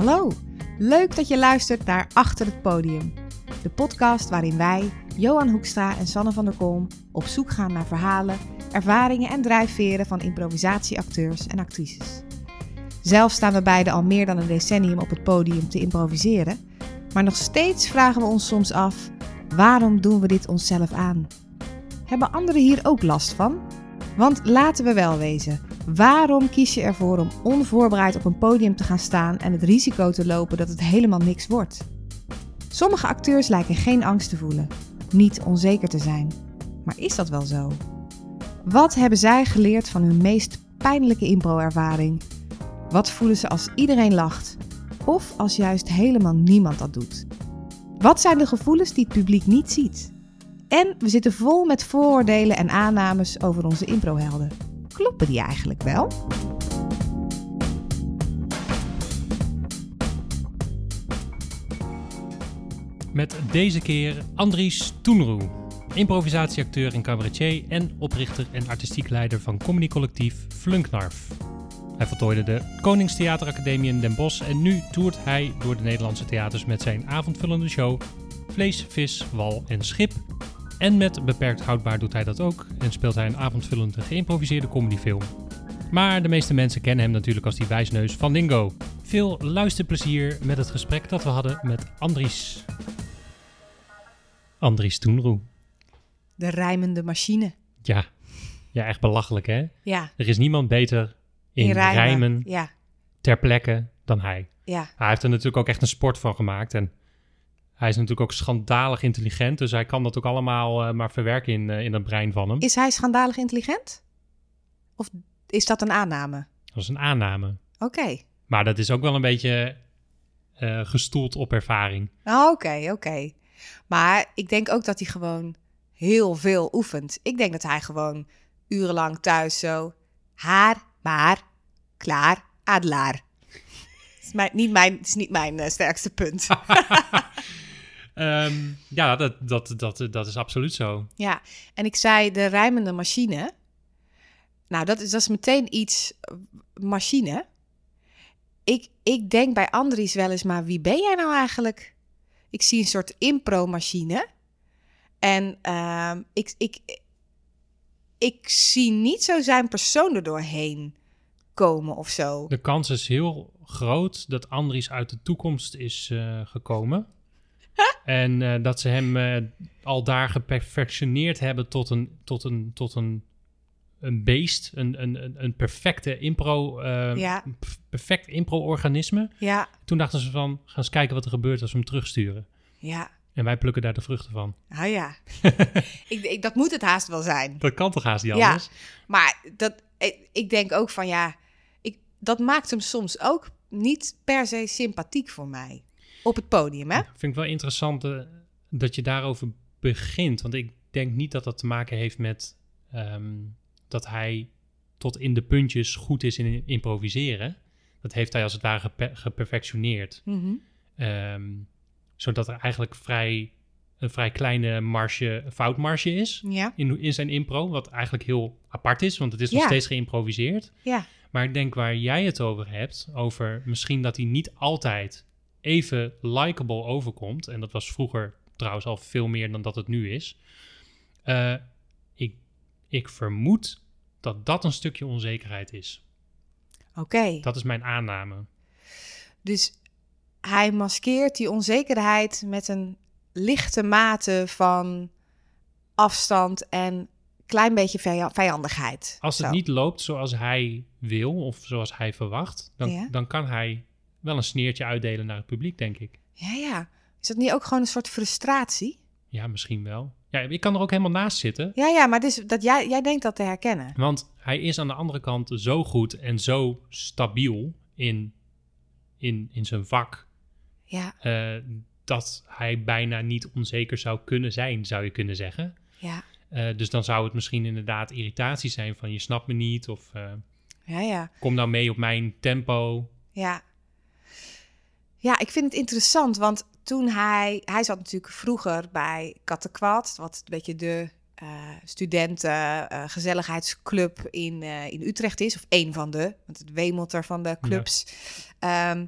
Hallo, leuk dat je luistert naar Achter het Podium. De podcast waarin wij, Johan Hoekstra en Sanne van der Kolm, op zoek gaan naar verhalen, ervaringen en drijfveren van improvisatieacteurs en actrices. Zelf staan we beiden al meer dan een decennium op het podium te improviseren, maar nog steeds vragen we ons soms af: waarom doen we dit onszelf aan? Hebben anderen hier ook last van? Want laten we wel wezen, waarom kies je ervoor om onvoorbereid op een podium te gaan staan en het risico te lopen dat het helemaal niks wordt? Sommige acteurs lijken geen angst te voelen, niet onzeker te zijn. Maar is dat wel zo? Wat hebben zij geleerd van hun meest pijnlijke impro-ervaring? Wat voelen ze als iedereen lacht? Of als juist helemaal niemand dat doet? Wat zijn de gevoelens die het publiek niet ziet? En we zitten vol met vooroordelen en aannames over onze improhelden. Kloppen die eigenlijk wel? Met deze keer Andries Toenroe, improvisatieacteur en cabaretier en oprichter en artistiek leider van comedycollectief Flunknarf. Hij voltooide de Koningstheateracademie in Den Bosch en nu toert hij door de Nederlandse theaters met zijn avondvullende show Vlees, Vis, Wal en Schip. En met beperkt houdbaar doet hij dat ook en speelt hij een avondvullende geïmproviseerde comedyfilm. Maar de meeste mensen kennen hem natuurlijk als die wijsneus van Dingo. Veel luisterplezier met het gesprek dat we hadden met Andries. Andries Toenroe. De rijmende machine. Ja. ja, echt belachelijk hè? Ja, Er is niemand beter in, in rijmen. rijmen Ja, ter plekke dan hij. ja. Hij heeft er natuurlijk ook echt een sport van gemaakt. En hij is natuurlijk ook schandalig intelligent. Dus hij kan dat ook allemaal eh, maar verwerken in, eh, in het brein van hem. Is hij schandalig intelligent? Of is dat een aanname? Dat is een aanname. Oké. Maar dat is ook wel een beetje eh, gestoeld op ervaring. Ah, Oké, oké. Maar ik denk ook dat hij gewoon heel veel oefent. Ik denk dat hij gewoon urenlang thuis zo... Haar, maar, klaar, adelaar. Het is, mijn, niet, mijn, het is niet mijn sterkste punt. Ehm, ja, dat, dat, dat, dat is absoluut zo. ja, en ik zei de rijmende machine. Nou, dat is, dat is meteen iets... eh, Machine. Ik, ik denk bij Andries wel eens, maar wie ben jij nou eigenlijk? Ik zie een soort impro-machine. En ehm, ik, ik, ik zie niet zo zijn persoon er doorheen komen of zo. De kans is heel groot dat Andries uit de toekomst is eh, gekomen. En eh, dat ze hem eh, al daar geperfectioneerd hebben tot een, tot een, tot een, een beest. Een, een, een- perfecte impro, eh, Ja. perfect impro-organisme. Ja, Toen dachten ze van, gaan eens kijken wat er gebeurt als we hem terugsturen. ja. En wij plukken daar de vruchten van. Ah ja. ik, ik, dat moet het haast wel zijn. Dat kan toch haast niet Ja. anders? Maar dat, ik, ik denk ook van ja, ik, dat maakt hem soms ook niet per se sympathiek voor mij. Op het podium, hè? Vind ik wel interessant eh, dat je daarover begint. Want ik denk niet dat dat te maken heeft met ehm, dat hij tot in de puntjes goed is in improviseren. Dat heeft hij als het ware geper- geperfectioneerd. Mhm. Ehm, zodat er eigenlijk vrij, een vrij kleine marge, foutmarge is Ja, in, in zijn impro. Wat eigenlijk heel apart is, want het is nog steeds geïmproviseerd. ja, Maar ik denk waar jij het over hebt, over misschien dat hij niet altijd even likable overkomt. En dat was vroeger trouwens al veel meer dan dat het nu is. Eh, ik, ik vermoed dat dat een stukje onzekerheid is. oké. Dat is mijn aanname. Dus hij maskeert die onzekerheid met een lichte mate van afstand en klein beetje vija- vijandigheid. Als het Zo. niet loopt zoals hij wil of zoals hij verwacht, dan, Ja. dan kan hij wel een sneertje uitdelen naar het publiek, denk ik. Ja, ja. Is dat niet ook gewoon een soort frustratie? Ja, misschien wel. Ja, ik kan er ook helemaal naast zitten. Ja, ja, maar dus dat jij, jij denkt dat te herkennen. Want hij is aan de andere kant zo goed en zo stabiel in, in, in zijn vak. Ja, eh, dat hij bijna niet onzeker zou kunnen zijn, zou je kunnen zeggen. ja, Eh, dus dan zou het misschien inderdaad irritatie zijn van je snapt me niet of eh, ja, ja. kom nou mee op mijn tempo. Ja. Ja, ik vind het interessant, want toen hij... Hij zat natuurlijk vroeger bij Kattekwad, wat een beetje de eh studenten eh, gezelligheidsclub in, eh, in Utrecht is. Of één van de, want het wemelt er van de clubs. Ehm,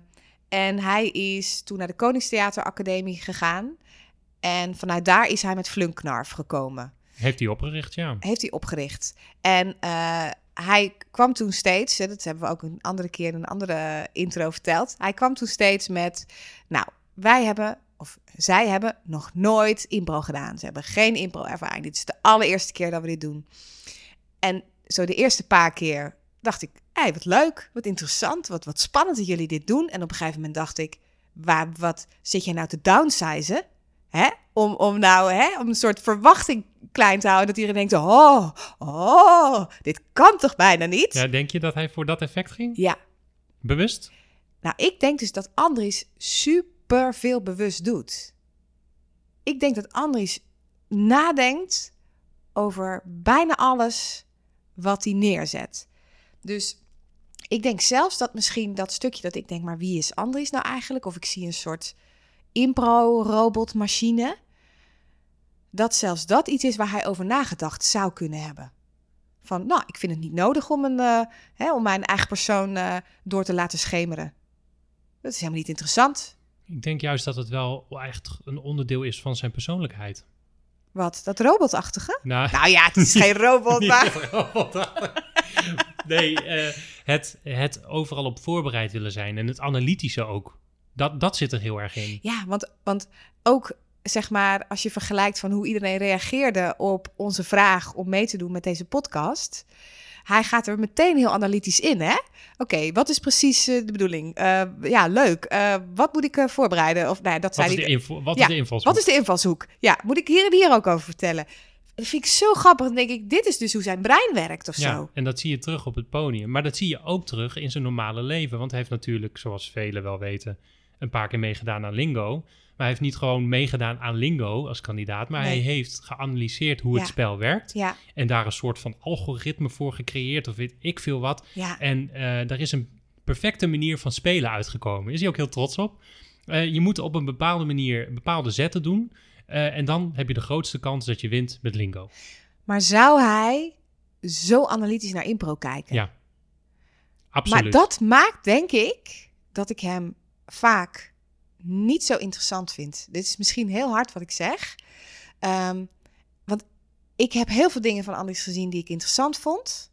En hij is toen naar de Koningstheateracademie gegaan. En vanuit daar is hij met Flunknarf gekomen. Heeft hij opgericht, ja. Heeft hij opgericht. En hij kwam toen steeds, dat hebben we ook een andere keer in een andere intro verteld. Hij kwam toen steeds met, nou, wij hebben, of zij hebben nog nooit impro gedaan. Ze hebben geen impro-ervaring. Dit is de allereerste keer dat we dit doen. En zo de eerste paar keer dacht ik, hé, wat leuk, wat interessant, wat, wat spannend dat jullie dit doen. En op een gegeven moment dacht ik, waar, wat zit jij nou te downsizen? Hè? Om, om nou hè, om een soort verwachting klein te houden. Dat iedereen denkt, oh, oh, dit kan toch bijna niet? Ja, denk je dat hij voor dat effect ging? Ja. Bewust? Nou, ik denk dus dat Andries super veel bewust doet. Ik denk dat Andries nadenkt over bijna alles wat hij neerzet. Dus ik denk zelfs dat misschien dat stukje dat ik denk, maar wie is Andries nou eigenlijk? Of ik zie een soort impro-robotmachine. Dat zelfs dat iets is waar hij over nagedacht zou kunnen hebben. Van, nou, ik vind het niet nodig om, een, uh, hè, om mijn eigen persoon uh, door te laten schemeren. Dat is helemaal niet interessant. Ik denk juist dat het wel echt een onderdeel is van zijn persoonlijkheid. Wat? Dat robotachtige? Nou, nou ja, het is geen robot, maar... nee, uh, het, het overal op voorbereid willen zijn en het analytische ook. Dat, dat zit er heel erg in. Ja, want, want ook zeg maar, als je vergelijkt van hoe iedereen reageerde op onze vraag om mee te doen met deze podcast. Hij gaat er meteen heel analytisch in, hè? Oké, wat is precies uh, de bedoeling? Uh, ja, leuk. Uh, wat moet ik voorbereiden? Of, nou, dat wat zei is, de, wat ja, is de invalshoek? Wat is de invalshoek? Ja, moet ik hier en hier ook over vertellen? Dat vind ik zo grappig. Dan denk ik, dit is dus hoe zijn brein werkt of ja, zo. En dat zie je terug op het podium. Maar dat zie je ook terug in zijn normale leven. Want hij heeft natuurlijk, zoals velen wel weten, een paar keer meegedaan aan Lingo. Maar hij heeft niet gewoon meegedaan aan Lingo als kandidaat, maar Nee. hij heeft geanalyseerd hoe Ja. het spel werkt. Ja, En daar een soort van algoritme voor gecreëerd, of weet ik veel wat. ja, En eh, daar is een perfecte manier van spelen uitgekomen. Is hij ook heel trots op. Eh, je moet op een bepaalde manier bepaalde zetten doen. eh, en dan heb je de grootste kans dat je wint met Lingo. Maar zou hij zo analytisch naar impro kijken? Ja, absoluut. Maar dat maakt, denk ik, dat ik hem vaak niet zo interessant vind. Dit is misschien heel hard wat ik zeg. Ehm, want ik heb heel veel dingen van Andries gezien die ik interessant vond.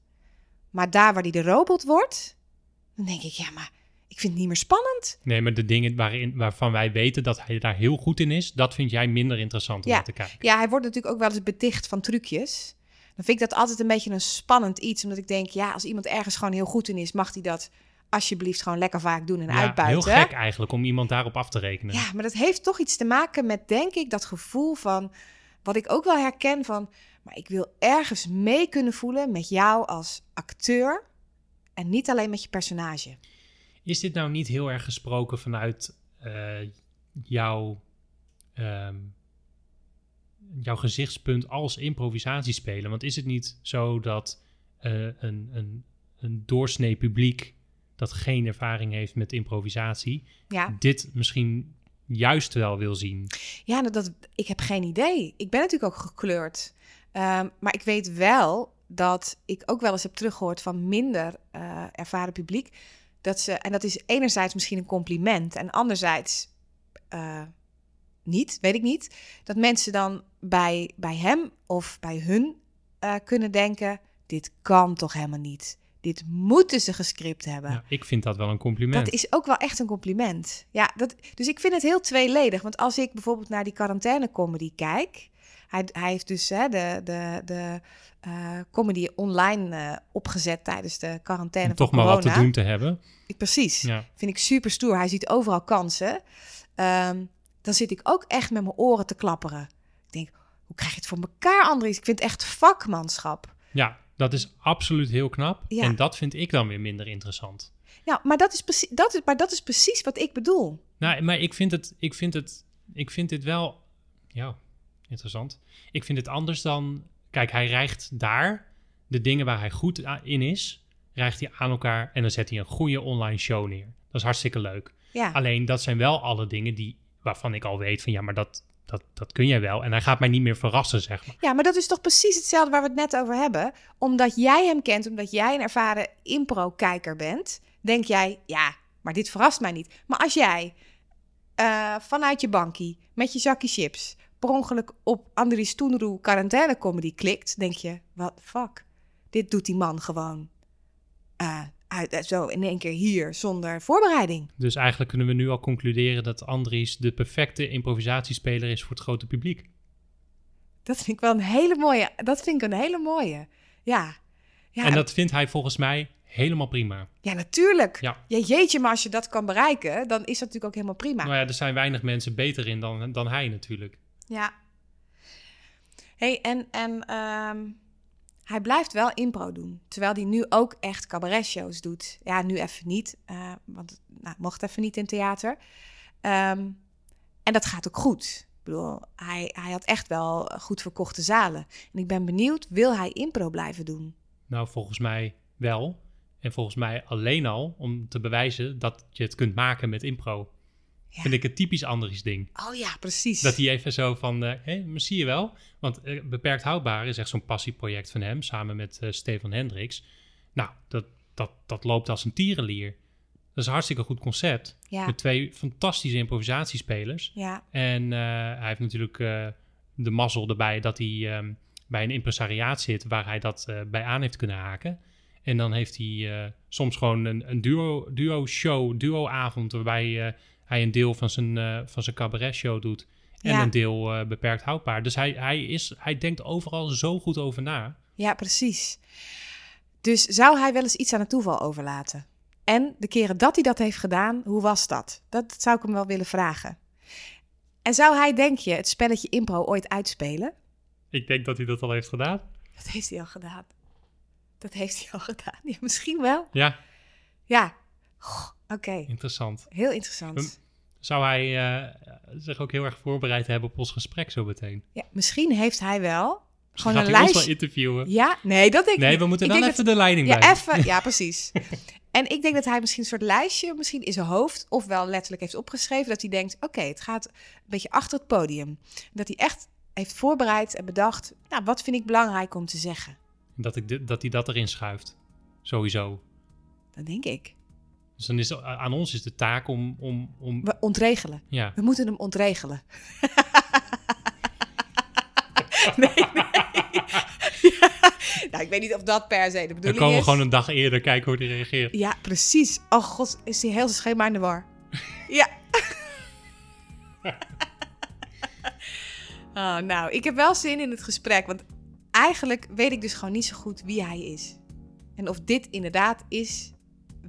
Maar daar waar hij de robot wordt, dan denk ik, ja, maar ik vind het niet meer spannend. Nee, maar de dingen waarin, waarvan wij weten dat hij daar heel goed in is, dat vind jij minder interessant om Ja. te kijken. Ja, hij wordt natuurlijk ook wel eens beticht van trucjes. Dan vind ik dat altijd een beetje een spannend iets. Omdat ik denk, ja, als iemand ergens gewoon heel goed in is, mag hij dat alsjeblieft gewoon lekker vaak doen en Ja, uitbuiten. heel gek eigenlijk om iemand daarop af te rekenen. Ja, maar dat heeft toch iets te maken met, denk ik, dat gevoel van... wat ik ook wel herken van... maar ik wil ergens mee kunnen voelen met jou als acteur... en niet alleen met je personage. Is dit nou niet heel erg gesproken vanuit eh, jouw, ehm, jouw gezichtspunt als improvisatiespeler? Want is het niet zo dat eh, een, een, een doorsnee publiek dat geen ervaring heeft met improvisatie, Ja, dit misschien juist wel wil zien? ja dat, dat, ik heb geen idee. Ik ben natuurlijk ook gekleurd. Ehm, maar ik weet wel dat ik ook wel eens heb teruggehoord van minder eh, ervaren publiek. Dat ze, en dat is enerzijds misschien een compliment en anderzijds eh, niet, weet ik niet. Dat mensen dan bij, bij hem of bij hun eh, kunnen denken: dit kan toch helemaal niet. Dit moeten ze gescript hebben. Nou, ik vind dat wel een compliment. Dat is ook wel echt een compliment. Ja, dat, dus ik vind het heel tweeledig. Want als ik bijvoorbeeld naar die quarantaine-comedy kijk... Hij, hij heeft dus hè, de, de, de eh, comedy online eh, opgezet tijdens de quarantaine om toch maar wat te doen te hebben. Precies. Ja. Vind ik super stoer. Hij ziet overal kansen. Ehm, dan zit ik ook echt met mijn oren te klapperen. Ik denk, hoe krijg je het voor elkaar, Andries? Ik vind het echt vakmanschap. ja, dat is absoluut heel knap. Ja. En dat vind ik dan weer minder interessant. Ja, maar dat is, precies, dat is, maar dat is precies wat ik bedoel. Nou, maar ik vind het, ik vind het, ik vind dit wel, ja, interessant. Ik vind het anders dan, kijk, hij rijgt daar de dingen waar hij goed in is, rijgt hij aan elkaar en dan zet hij een goede online show neer. Dat is hartstikke leuk. Ja. Alleen dat zijn wel alle dingen die, waarvan ik al weet van, ja, maar dat, dat, dat kun jij wel. En hij gaat mij niet meer verrassen, zeg maar. Ja, maar dat is toch precies hetzelfde waar we het net over hebben. Omdat jij hem kent, omdat jij een ervaren impro-kijker bent, denk jij, ja, maar dit verrast mij niet. Maar als jij eh, vanuit je bankie met je zakje chips per ongeluk op Andries Toenroe quarantaine comedy klikt, denk je, wat fuck, dit doet die man gewoon uh, uit, uh, zo in één keer hier zonder voorbereiding. Dus eigenlijk kunnen we nu al concluderen dat Andries de perfecte improvisatiespeler is voor het grote publiek. Dat vind ik wel een hele mooie. Dat vind ik een hele mooie. Ja. ja en dat vindt hij volgens mij helemaal prima. Ja, natuurlijk. Ja. ja. jeetje, maar als je dat kan bereiken, dan is dat natuurlijk ook helemaal prima. Nou ja, er zijn weinig mensen beter in dan, dan hij natuurlijk. Ja. hey, en, en um, hij blijft wel impro doen. Terwijl hij nu ook echt cabaret-shows doet. Ja, nu even niet, uh, want nou, mocht even niet in theater. Um, en dat gaat ook goed. Ik bedoel, hij, hij had echt wel goed verkochte zalen. En ik ben benieuwd, wil hij impro blijven doen? Nou, volgens mij wel. En volgens mij alleen al om te bewijzen dat je het kunt maken met impro. Ja. Vind ik een typisch Andries ding. Oh ja, precies. Dat hij even zo van, hé, hey, zie je wel? Want uh, Beperkt Houdbaar is echt zo'n passieproject van hem, samen met uh, Stefan Hendricks. Nou, dat, dat, dat loopt als een tierenlier. Dat is een hartstikke goed concept. Ja. Met twee fantastische improvisatiespelers. Ja. En uh, hij heeft natuurlijk de mazzel erbij dat hij um, bij een impresariaat zit waar hij dat bij aan heeft kunnen haken. En dan heeft hij soms gewoon een, een duo, duo show, duo avond waarbij hij een deel van zijn, uh, van zijn cabaret show doet. En ja. een deel uh, beperkt houdbaar. Dus hij, hij, is, hij denkt overal zo goed over na. Ja, precies. Dus zou hij wel eens iets aan het toeval overlaten? En de keren dat hij dat heeft gedaan, hoe was dat? Dat zou ik hem wel willen vragen. En zou hij, denk je, het spelletje impro ooit uitspelen? Ik denk dat hij dat al heeft gedaan. Dat heeft hij al gedaan. Dat heeft hij al gedaan. Ja, misschien wel. Ja. Ja. Oké. Okay. Interessant. Heel interessant. Zou hij uh, zich ook heel erg voorbereid hebben op ons gesprek zo meteen? Ja, misschien heeft hij wel gewoon een lijst. wel interviewen. Ja, nee, dat denk ik Nee, we moeten ik dan even dat, de leiding ja, bij. Even, ja, precies. en ik denk dat hij misschien een soort lijstje, misschien in zijn hoofd, ofwel letterlijk heeft opgeschreven, dat hij denkt: oké, okay, het gaat een beetje achter het podium. Dat hij echt heeft voorbereid en bedacht: nou, wat vind ik belangrijk om te zeggen? Dat, ik dat hij dat erin schuift. Sowieso. Dat denk ik. Dus dan is aan ons is de taak om... om, om... We ontregelen. Ja. We moeten hem ontregelen. nee, nee. ja. Nou, ik weet niet of dat per se de bedoeling is. Dan komen we is. gewoon een dag eerder kijken hoe hij reageert. Ja, precies. Oh god, is hij heel zijn schema in de war. ja. oh, nou, ik heb wel zin in het gesprek. Want eigenlijk weet ik dus gewoon niet zo goed wie hij is. En of dit inderdaad is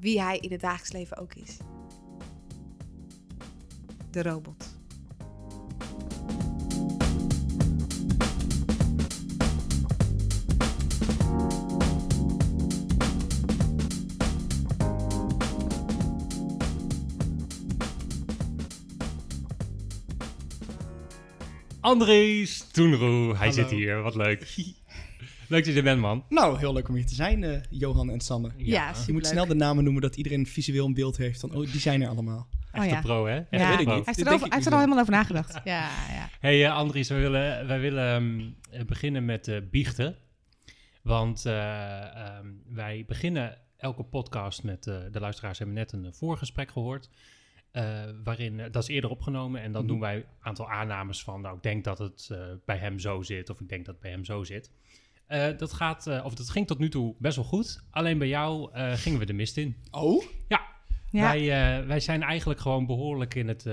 wie hij in het dagelijks leven ook is. De robot. Andries Toenroe, hij Hallo. zit hier, wat leuk. Leuk dat je er bent, man. Nou, heel leuk om hier te zijn, uh, Johan en Sanne. Ja, Je moet snel de namen noemen, dat iedereen visueel een beeld heeft van, oh, die zijn er allemaal. Echt oh, ja. pro, hè? Echt ja, weet ik niet. Hij heeft er, over, hij heeft er al helemaal over nagedacht. ja, ja. Hey uh, Andries, wij willen, wij willen um, beginnen met uh, biechten. Want um, wij beginnen elke podcast met, de luisteraars hebben net een voorgesprek gehoord. Uh, waarin, dat is eerder opgenomen en dan mm-hmm. doen wij een aantal aannames van, nou, ik denk dat het uh, bij hem zo zit of ik denk dat het bij hem zo zit. Uh, dat gaat, of dat ging tot nu toe best wel goed. Alleen bij jou gingen we de mist in. Oh? Ja. ja. Wij, wij zijn eigenlijk gewoon behoorlijk in het,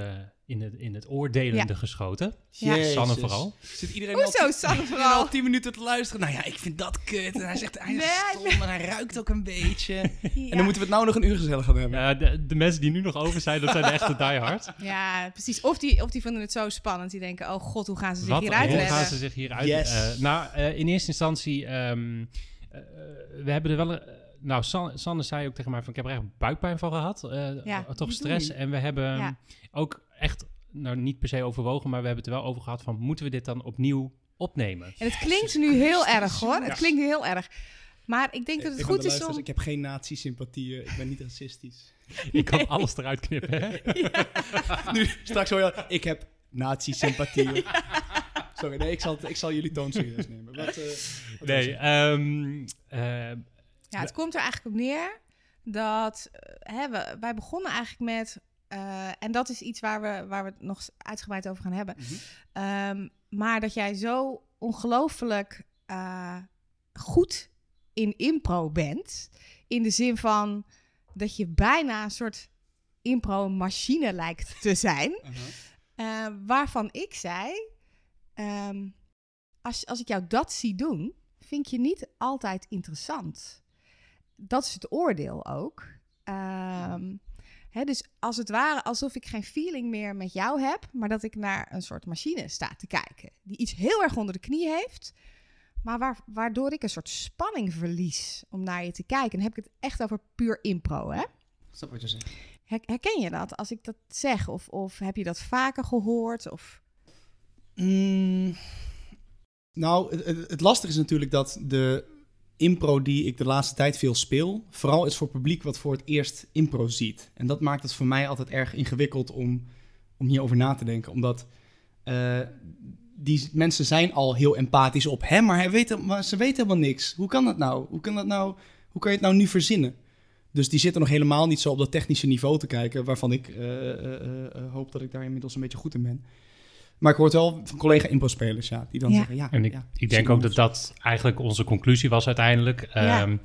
in het, in het oordelende ja. geschoten. Ja. Sanne vooral. Zit iedereen Hoezo, al Sanne vooral? al tien minuten te luisteren. Nou ja, ik vind dat kut. En hij zegt, hij is nee, stom nee. en hij ruikt ook een beetje. ja. En dan moeten we het nou nog een uur gezellig gaan hebben. Uh, de, de, mensen die nu nog over zijn, dat zijn de echte diehard. Ja, precies. Of die, of die vinden het zo spannend. Die denken, oh god, hoe gaan ze zich Wat, hieruit hoe gaan ze zich hieruit Yes. Uh, nou, uh, in eerste instantie, um, we hebben er wel... Een, nou, San, Sanne zei ook tegen mij van, ik heb er echt buikpijn van gehad. ja. Toch stress. En we hebben ja. ook echt nou niet per se overwogen, maar we hebben het er wel over gehad van moeten we dit dan opnieuw opnemen? En het klinkt nu heel erg hoor. Het klinkt nu heel erg. Maar ik denk dat het ik goed is om... Ik heb geen nazi-sympathieën. Ik ben niet racistisch. Je kan alles eruit knippen, hè? ja. Nu, straks hoor je... Ik heb nazi-sympathieën. Ja. Sorry, nee, ik zal, ik zal jullie toon serieus nemen. Wat, uh, wat nee, um, uh, ja, het komt er eigenlijk op neer dat uh, hè, we, wij begonnen eigenlijk met, uh, en dat is iets waar we, waar we het nog uitgebreid over gaan hebben, mm -hmm. um, maar dat jij zo ongelooflijk uh, goed in impro bent, in de zin van dat je bijna een soort impro-machine lijkt te zijn, -huh. uh, waarvan ik zei, um, als, als ik jou dat zie doen, vind je niet altijd interessant. Dat is het oordeel ook. Um, hè, dus als het ware alsof ik geen feeling meer met jou heb, maar dat ik naar een soort machine sta te kijken. Die iets heel erg onder de knie heeft, maar waar, waardoor ik een soort spanning verlies om naar je te kijken. En dan heb ik het echt over puur impro, hè? Snap wat je zegt. Herken je dat als ik dat zeg? Of, of heb je dat vaker gehoord? Of... Mm, nou, het, het lastige is natuurlijk dat de impro die ik de laatste tijd veel speel, vooral is voor publiek wat voor het eerst impro ziet. En dat maakt het voor mij altijd erg ingewikkeld om, om hierover na te denken. Omdat uh, die mensen zijn al heel empathisch op hem, maar, hij weet, maar ze weten helemaal niks. Hoe kan dat nou? Hoe kan, dat nou? hoe kan je het nou nu verzinnen? Dus die zitten nog helemaal niet zo op dat technische niveau te kijken, waarvan ik uh, uh, hoop dat ik daar inmiddels een beetje goed in ben. Maar ik hoor het wel van collega impro-spelers, ja, die dan Ja. zeggen, ja. En ik, ja, ik denk ook dat dat eigenlijk onze conclusie was uiteindelijk. Ja. Ehm,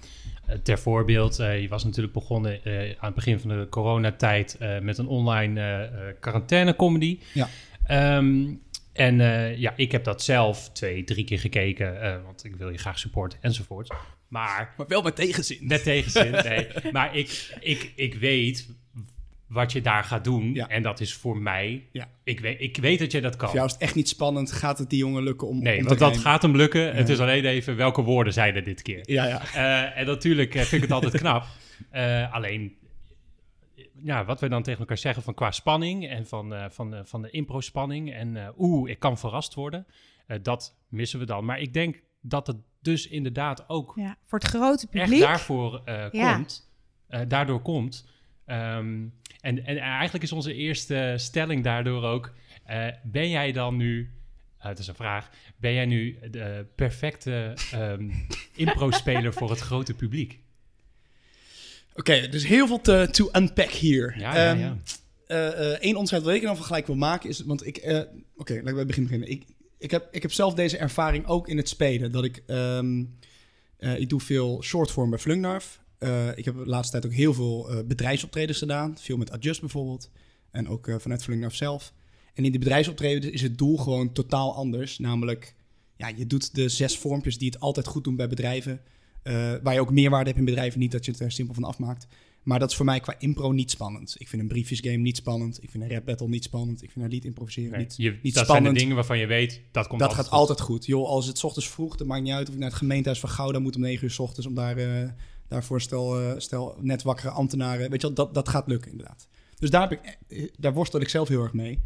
ter voorbeeld, eh, je was natuurlijk begonnen eh, aan het begin van de coronatijd eh, met een online quarantaine-comedy. Ja. Ehm, en eh, ja, ik heb dat zelf twee, drie keer gekeken, eh, want ik wil je graag supporten enzovoort. Maar Maar wel met tegenzin. met tegenzin, nee. Maar ik, ik, ik weet wat je daar gaat doen. Ja. En dat is voor mij... Ja. Ik, weet, ik weet dat je dat kan. Voor jou is het echt niet spannend. Gaat het die jongen lukken om, Nee, om te want dat gaat hem lukken. Het is alleen even welke woorden zijn er dit keer. Ja, ja. Eh, en natuurlijk eh, vind ik het altijd knap. Eh, alleen, ja, wat we dan tegen elkaar zeggen van qua spanning en van, eh, van, de- van de impro-spanning en eh, oeh, ik kan verrast worden, eh, dat missen we dan. Maar ik denk dat het dus inderdaad ook Ja, voor het grote echt publiek. daarvoor eh, Ja. komt, eh, daardoor komt. Ehm, en, en eigenlijk is onze eerste stelling daardoor ook, eh, ben jij dan nu, eh, het is een vraag, ben jij nu de perfecte ehm, impro-speler voor het grote publiek? Oké, dus heel veel te, to unpack hier. Ja, ja, ja. eh, eh, één onderscheid wat ik dan van gelijk wil maken is... Want ik... eh, Oké, laten we bij het begin beginnen. Ik, ik, heb, ik heb zelf deze ervaring ook in het spelen. Dat ik... ehm, eh, ik doe veel shortform bij Flungnarf. Eh, ik heb de laatste tijd ook heel veel eh, bedrijfsoptredens gedaan. Veel met Adjust bijvoorbeeld. En ook eh, vanuit Flungnarf zelf. En in die bedrijfsoptredens is het doel gewoon totaal anders. Namelijk, ja, je doet de zes vormpjes die het altijd goed doen bij bedrijven. waar je ook meerwaarde hebt in bedrijven. Niet dat je het er simpel van afmaakt. Maar dat is voor mij qua impro niet spannend. Ik vind een briefjesgame niet spannend. Ik vind een rap battle niet spannend. Ik vind een lied improviseren Nee, niet, je, niet dat zijn spannend. de dingen waarvan je weet, dat komt dat altijd gaat goed. altijd goed. Joh, als het ochtends vroeg, dan maakt niet uit of ik naar het gemeentehuis van Gouda moet om 9 uur 's ochtends. Om daar, daarvoor stel, eh, stel net wakkere ambtenaren. Weet je wel, dat, dat gaat lukken inderdaad. Dus daar, heb ik, eh, daar worstel ik zelf heel erg mee.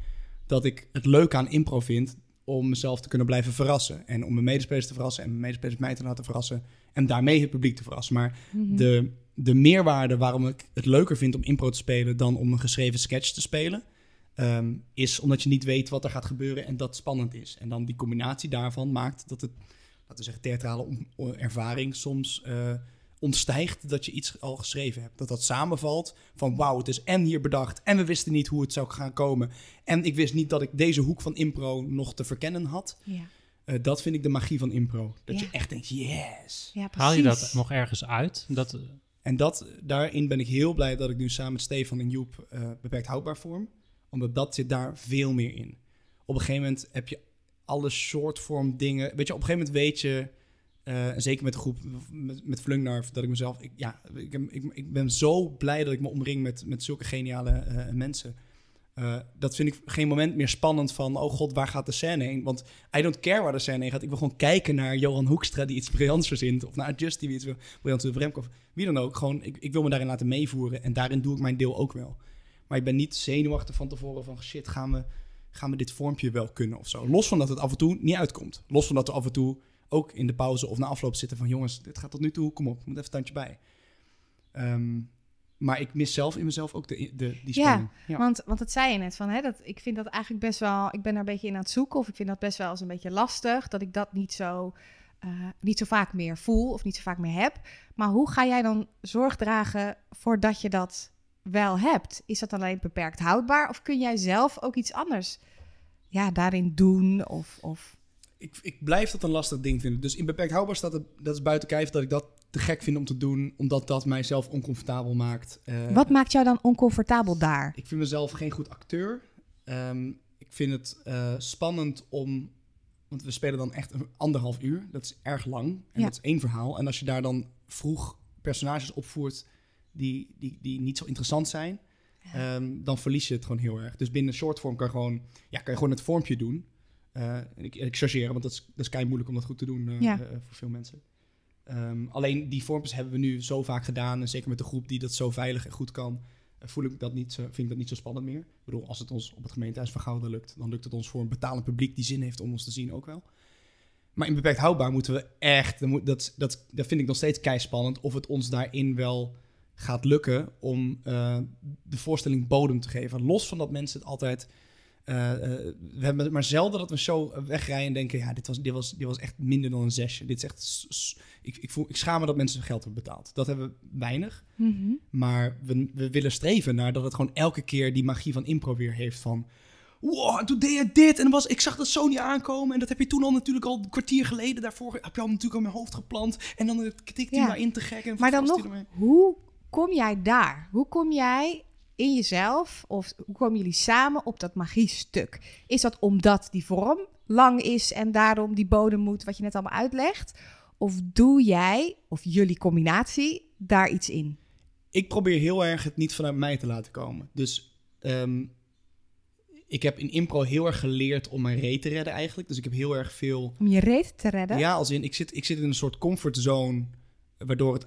Dat ik het leuke aan impro vind om mezelf te kunnen blijven verrassen. En om mijn medespelers te verrassen en mijn medespelers mij te laten verrassen. En daarmee het publiek te verrassen. Maar Mhm. de, de meerwaarde waarom ik het leuker vind om impro te spelen dan om een geschreven sketch te spelen, ehm, is omdat je niet weet wat er gaat gebeuren en dat spannend is. En dan die combinatie daarvan maakt dat het, laten we zeggen, theatrale ervaring soms eh, ontstijgt dat je iets al geschreven hebt. Dat dat samenvalt van wauw, het is en hier bedacht en we wisten niet hoe het zou gaan komen. En ik wist niet dat ik deze hoek van impro nog te verkennen had. Ja, Eh, dat vind ik de magie van impro. Dat Ja. je echt denkt, yes. ja. Haal je dat nog ergens uit? Dat, En dat, daarin ben ik heel blij dat ik nu samen met Stefan en Joep eh, beperkt houdbaar vorm. Omdat dat zit daar veel meer in. Op een gegeven moment heb je alle shortform dingen. Weet je, op een gegeven moment weet je, eh, zeker met de groep, met, met Flungnarf, dat ik mezelf, ik, ja, ik, ik, ik ben zo blij dat ik me omring met, met zulke geniale eh, mensen. Eh, dat vind ik geen moment meer spannend van, oh god, waar gaat de scène heen? Want I don't care waar de scène heen gaat. Ik wil gewoon kijken naar Johan Hoekstra die iets briljants verzint. Of naar Just die iets briljants doet, of wie dan ook. Gewoon, ik, ik wil me daarin laten meevoeren en daarin doe ik mijn deel ook wel. Maar ik ben niet zenuwachtig van tevoren van, shit, gaan we, gaan we dit vormpje wel kunnen of zo. Los van dat het af en toe niet uitkomt. Los van dat we af en toe ook in de pauze of na afloop zitten van, jongens, dit gaat tot nu toe, kom op, moet even een tandje bij. Ehm, maar ik mis zelf in mezelf ook de, de, die spanning. Ja. Want, want dat zei je net van, hè, dat, ik vind dat eigenlijk best wel, ik ben daar een beetje in aan het zoeken, of ik vind dat best wel eens een beetje lastig, dat ik dat niet zo eh, niet zo vaak meer voel of niet zo vaak meer heb. Maar hoe ga jij dan zorg dragen voordat je dat wel hebt? Is dat alleen beperkt houdbaar of kun jij zelf ook iets anders ja, daarin doen? Of, of... Ik, ik blijf dat een lastig ding vinden. Dus in beperkt houdbaar staat het, dat is buiten kijf dat ik dat te gek vind om te doen, omdat dat mijzelf oncomfortabel maakt. Eh, Wat maakt jou dan oncomfortabel daar? Ik vind mezelf geen goed acteur. Ehm, ik vind het eh, spannend om. Want we spelen dan echt een anderhalf uur. Dat is erg lang. En Ja. dat is één verhaal. En als je daar dan vroeg personages opvoert die, die, die niet zo interessant zijn, ehm, dan verlies je het gewoon heel erg. Dus binnen shortform kan gewoon, ja, kan je gewoon het vormpje doen. Eh, ik, ik chargeer, want dat is, dat is kei moeilijk om dat goed te doen eh, Ja. eh, voor veel mensen. Ehm, alleen die vormpjes hebben we nu zo vaak gedaan. En zeker met de groep die dat zo veilig en goed kan, voel ik dat niet, zo- vind ik dat niet zo spannend meer. Ik bedoel, als het ons op het gemeentehuis van Gouden lukt, dan lukt het ons voor een betalend publiek die zin heeft om ons te zien ook wel. Maar in beperkt houdbaar moeten we echt, dat, dat, dat vind ik nog steeds kei spannend, of het ons daarin wel gaat lukken om de voorstelling bodem te geven. Los van dat mensen het altijd. Eh, eh, we hebben maar zelden dat we zo wegrijden en denken: ja, dit was, dit, was, dit was echt minder dan een zesje. Dit is echt. Ik, ik, voel, ik schaam me dat mensen geld hebben betaald. Dat hebben we weinig. Mhm. Maar we, we willen streven naar dat het gewoon elke keer die magie van impro weer heeft van... Wow, en toen deed je dit en dan was, ik zag dat zo niet aankomen. En dat heb je toen al natuurlijk al een kwartier geleden daarvoor... heb je al natuurlijk al in mijn hoofd geplant. En dan tikt hij Ja. maar in te gek. En Maar dan nog, hoe kom jij daar? Hoe kom jij in jezelf of hoe komen jullie samen op dat magiestuk? Is dat omdat die vorm lang is en daarom die bodem moet, wat je net allemaal uitlegt? Of doe jij, of jullie combinatie, daar iets in? Ik probeer heel erg het niet vanuit mij te laten komen. Dus ehm, ik heb in impro heel erg geleerd om mijn reet te redden eigenlijk. Dus ik heb heel erg veel... Om je reet te redden? Ja, als in, ik zit, ik zit in een soort comfortzone... waardoor het,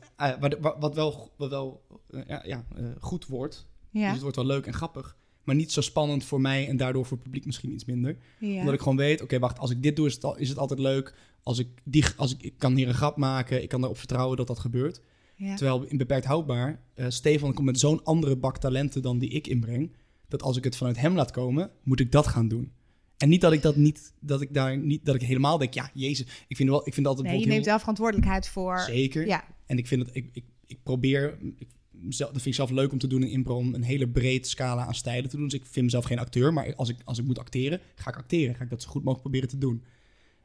wa- wat wel, wat wel eh, ja, ja, eh, goed wordt... Ja. Dus het wordt wel leuk en grappig. Maar niet zo spannend voor mij en daardoor voor het publiek misschien iets minder. ja. Omdat ik gewoon weet, oké, wacht, als ik dit doe is het, al- is het altijd leuk. Als ik, die, als ik, ik kan hier een grap maken, ik kan erop vertrouwen dat dat gebeurt. Ja. Terwijl in beperkt houdbaar, eh, Stefan komt met zo'n andere bak talenten dan die ik inbreng. Dat als ik het vanuit hem laat komen, moet ik dat gaan doen. En niet dat ik dat niet, dat ik daar niet, dat ik helemaal denk, ja, jezus, ik vind wel, ik vind altijd Nee, je neemt wel verantwoordelijkheid voor. zeker. Ja, En ik vind het, ik, ik, ik probeer, ik, zelf, dat vind ik zelf leuk om te doen in impro, om een hele breed scala aan stijlen te doen. Dus ik vind mezelf geen acteur, maar als ik, als ik moet acteren, ga ik acteren. Ga ik dat zo goed mogelijk proberen te doen.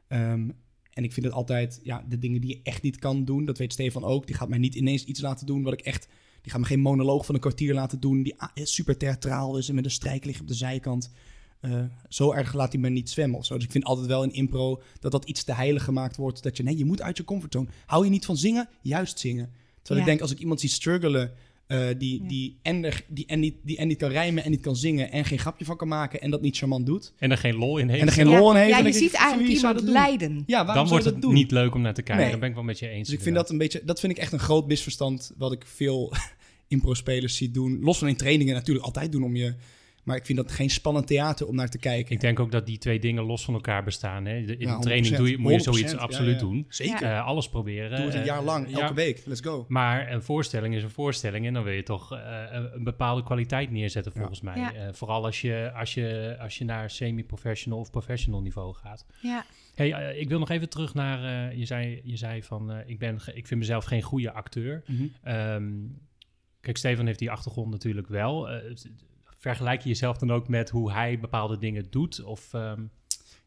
Ehm, en ik vind het altijd, ja, de dingen die je echt niet kan doen, dat weet Stefan ook. Die gaat mij niet ineens iets laten doen wat ik echt, die gaat me geen monoloog van een kwartier laten doen, die ah, super theatraal is en met een strijklicht op de zijkant. Eh, zo erg laat hij me niet zwemmen of zo. Dus ik vind altijd wel in impro dat dat iets te heilig gemaakt wordt. Dat je, nee, je moet uit je comfortzone. Hou je niet van zingen? Juist zingen. Terwijl ik denk, als ik iemand zie struggelen, eh, die, Ja. die, en, er- die, en, niet, die en niet kan rijmen en niet kan zingen en geen grapje van kan maken en dat niet charmant doet. En er geen lol in heeft. En er geen ja, lol in heeft, ja dan je ik, ziet voor eigenlijk iemand dat lijden. Ja, waarom dan wordt het dat doen? niet leuk om naar te kijken. Nee. Daar ben ik wel met je eens. Dus ik vind dat een beetje, dat vind ik echt een groot misverstand wat ik veel impro-spelers zie doen. Los van in trainingen natuurlijk altijd doen om je, maar ik vind dat geen spannend theater om naar te kijken. Ik denk ook dat die twee dingen los van elkaar bestaan. Hè. De- In Ja, de training doe je, moet je 100%, zoiets absoluut ja. doen. Zeker. Eh, alles proberen. Doe het een Eh, jaar lang, ja, elke week. Let's go. Maar een voorstelling is een voorstelling en dan wil je toch eh, een bepaalde kwaliteit neerzetten volgens mij. Ja. Eh, vooral als je, als, je, als je naar semi-professional of professional niveau gaat. Ja. Hey, ik wil nog even terug naar, eh, je, zei, je zei van, eh, ik, ben, ik vind mezelf geen goede acteur. Ehm, kijk, Stefan heeft die achtergrond natuurlijk wel. Eh, het- vergelijk je jezelf dan ook met hoe hij bepaalde dingen doet? Of, ehm,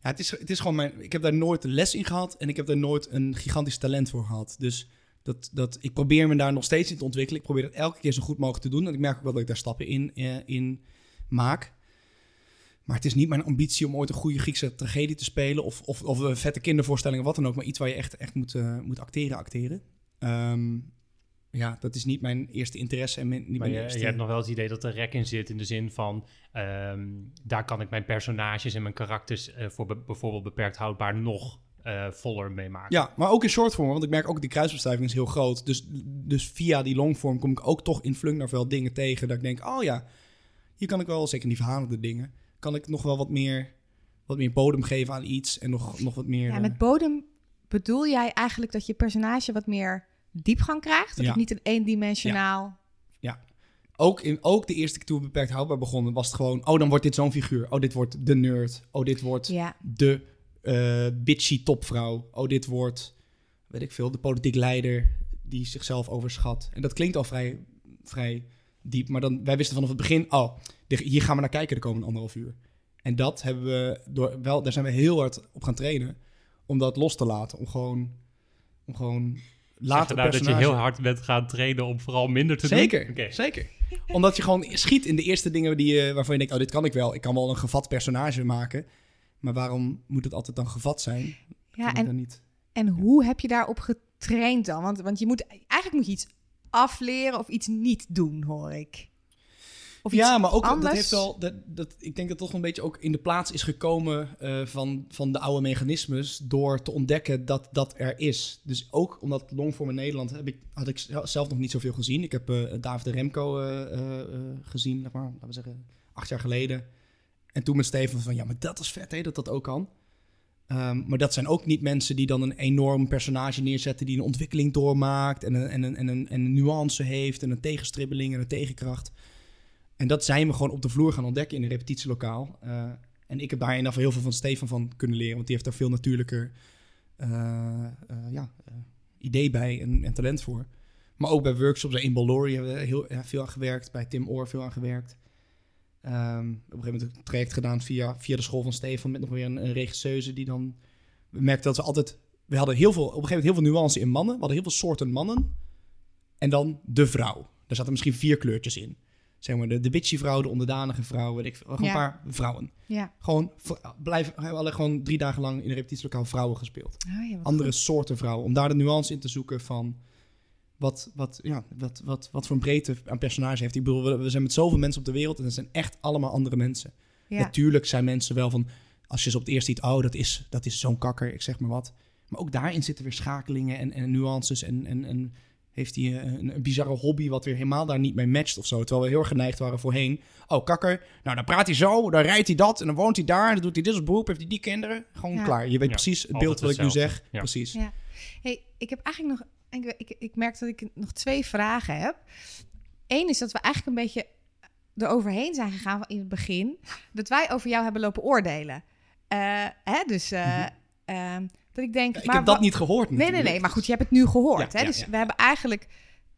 Ja, het is, het is gewoon mijn. Ik heb daar nooit les in gehad en ik heb daar nooit een gigantisch talent voor gehad. Dus dat, dat, ik probeer me daar nog steeds in te ontwikkelen. Ik probeer dat elke keer zo goed mogelijk te doen. En ik merk ook wel dat ik daar stappen in, eh, in maak. Maar het is niet mijn ambitie om ooit een goede Griekse tragedie te spelen. Of, of, of vette kindervoorstelling of wat dan ook. Maar iets waar je echt, echt moet, eh, moet acteren, acteren. Ehm, ja, dat is niet mijn eerste interesse. En mijn, niet maar mijn je, eerste... je hebt nog wel het idee dat er rek in zit in de zin van... ehm, daar kan ik mijn personages en mijn karakters eh, voor be- bijvoorbeeld beperkt houdbaar nog eh, voller mee maken. Ja, maar ook in shortform, want ik merk ook die kruisbestuiving is heel groot. Dus, dus via die longform kom ik ook toch in Flunknar wel dingen tegen dat ik denk, oh ja, hier kan ik wel, zeker in die verhalende dingen, kan ik nog wel wat meer, wat meer bodem geven aan iets en nog, nog wat meer... ja, eh, met bodem bedoel jij eigenlijk dat je personage wat meer diepgang krijgt? Dat Ja. het niet een eendimensionaal... ook, in, ook de eerste keer toen we beperkt houdbaar begonnen, was het gewoon, oh dan wordt dit zo'n figuur. Oh, dit wordt de nerd. Oh, dit wordt Ja. de eh bitchy topvrouw. Oh, dit wordt weet ik veel, de politiek leider die zichzelf overschat. En dat klinkt al vrij, vrij diep, maar dan, wij wisten vanaf het begin, oh, hier gaan we naar kijken de komende anderhalf uur. En dat hebben we, door, wel, daar zijn we heel hard op gaan trainen, om dat los te laten. Om gewoon, om gewoon later nou dat je heel hard bent gaan trainen om vooral minder te Zeker, doen? Oké. zeker. Omdat je gewoon schiet in de eerste dingen die, je- waarvan je denkt, oh, dit kan ik wel. Ik kan wel een gevat personage maken. Maar waarom moet het altijd dan gevat zijn? Ja, en, dan niet? en hoe heb je daarop getraind dan? Want, want je moet, eigenlijk moet je iets afleren of iets niet doen, hoor ik. Of iets ja, maar ook anders. dat heeft wel. Dat, dat, ik denk dat toch een beetje ook in de plaats is gekomen eh, van, van de oude mechanismes. Door te ontdekken dat dat er is. Dus ook omdat longform in Nederland heb ik, had ik zelf nog niet zoveel gezien. Ik heb eh, David de Remco eh, gezien, zeg maar, laten we zeggen, acht jaar geleden. En toen met Steven van ja, maar dat is vet hè, dat dat ook kan. Ehm, maar dat zijn ook niet mensen die dan een enorm personage neerzetten die een ontwikkeling doormaakt en een, en een, en een, en een nuance heeft en een tegenstribbeling en een tegenkracht. En dat zijn we gewoon op de vloer gaan ontdekken in een repetitielokaal. Eh, en ik heb daar in ieder geval heel veel van Stefan van kunnen leren, want die heeft daar veel natuurlijker eh, eh, ja, idee bij en, en talent voor. Maar ook bij workshops, in Ballory hebben we heel veel aan gewerkt, bij Tim Oor veel aan gewerkt. Ehm, op een gegeven moment een traject gedaan via, via de school van Stefan met nog weer een, een regisseuse die dan... We merkten dat we altijd... We hadden heel veel, op een gegeven moment heel veel nuance in mannen. We hadden heel veel soorten mannen. En dan de vrouw. Daar zaten misschien vier kleurtjes in. Zeg maar de, de bitchy vrouw, de onderdanige vrouw, weet ik veel. Gewoon Ja. een paar vrouwen. Ja. Gewoon, blijven, we hebben alle gewoon drie dagen lang in een repetitielokaal vrouwen gespeeld. Oh, ja, Andere goed. soorten vrouwen. Om daar de nuance in te zoeken van wat, wat, ja, wat, wat, wat voor een breedte aan personage heeft. Ik bedoel, we, we zijn met zoveel mensen op de wereld en dat zijn echt allemaal andere mensen. Ja. Natuurlijk zijn mensen wel van, als je ze op het eerst ziet, oh, dat is, dat is zo'n kakker, ik zeg maar wat. Maar ook daarin zitten weer schakelingen en, en nuances en, en, en heeft hij eh, een, een bizarre hobby wat weer helemaal daar niet mee matcht of zo. Terwijl we heel erg geneigd waren voorheen. Oh, kakker, nou dan praat hij zo, dan rijdt hij dat en dan woont hij daar, dan doet hij dit als beroep, heeft hij die kinderen. Gewoon Ja. klaar. Je weet Ja, precies het beeld wat ik nu zeg. Ja. Precies. Ja. Hey, ik heb eigenlijk nog. Ik, ik, ik merk dat ik nog twee vragen heb. Eén is dat we eigenlijk een beetje eroverheen zijn gegaan in het begin. Dat wij over jou hebben lopen oordelen. Eh, hè, dus eh, ehm, dat ik denk. Ja, ik maar heb dat niet gehoord Nee, nee, natuurlijk. nee. Maar goed, je hebt het nu gehoord. Ja, hè? ja, dus ja. we hebben eigenlijk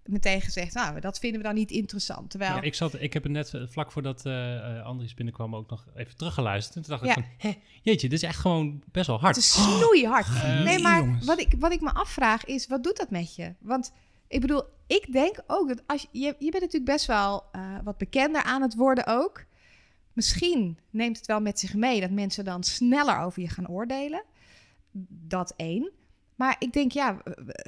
meteen gezegd, nou, dat vinden we dan niet interessant. Terwijl, Ja, ik, zat, ik heb het net eh, vlak voordat eh eh, Andries binnenkwam ook nog even teruggeluisterd. En toen dacht Ja. ik van, hé, jeetje, dit is echt gewoon best wel hard. Het is snoeihard. Eh, nee, nee, maar jongens. wat ik, wat ik me afvraag is, wat doet dat met je? Want ik bedoel, ik denk ook dat als je... Je, je bent natuurlijk best wel eh, wat bekender aan het worden ook. Misschien neemt het wel met zich mee dat mensen dan sneller over je gaan oordelen. Dat één. Maar ik denk, ja,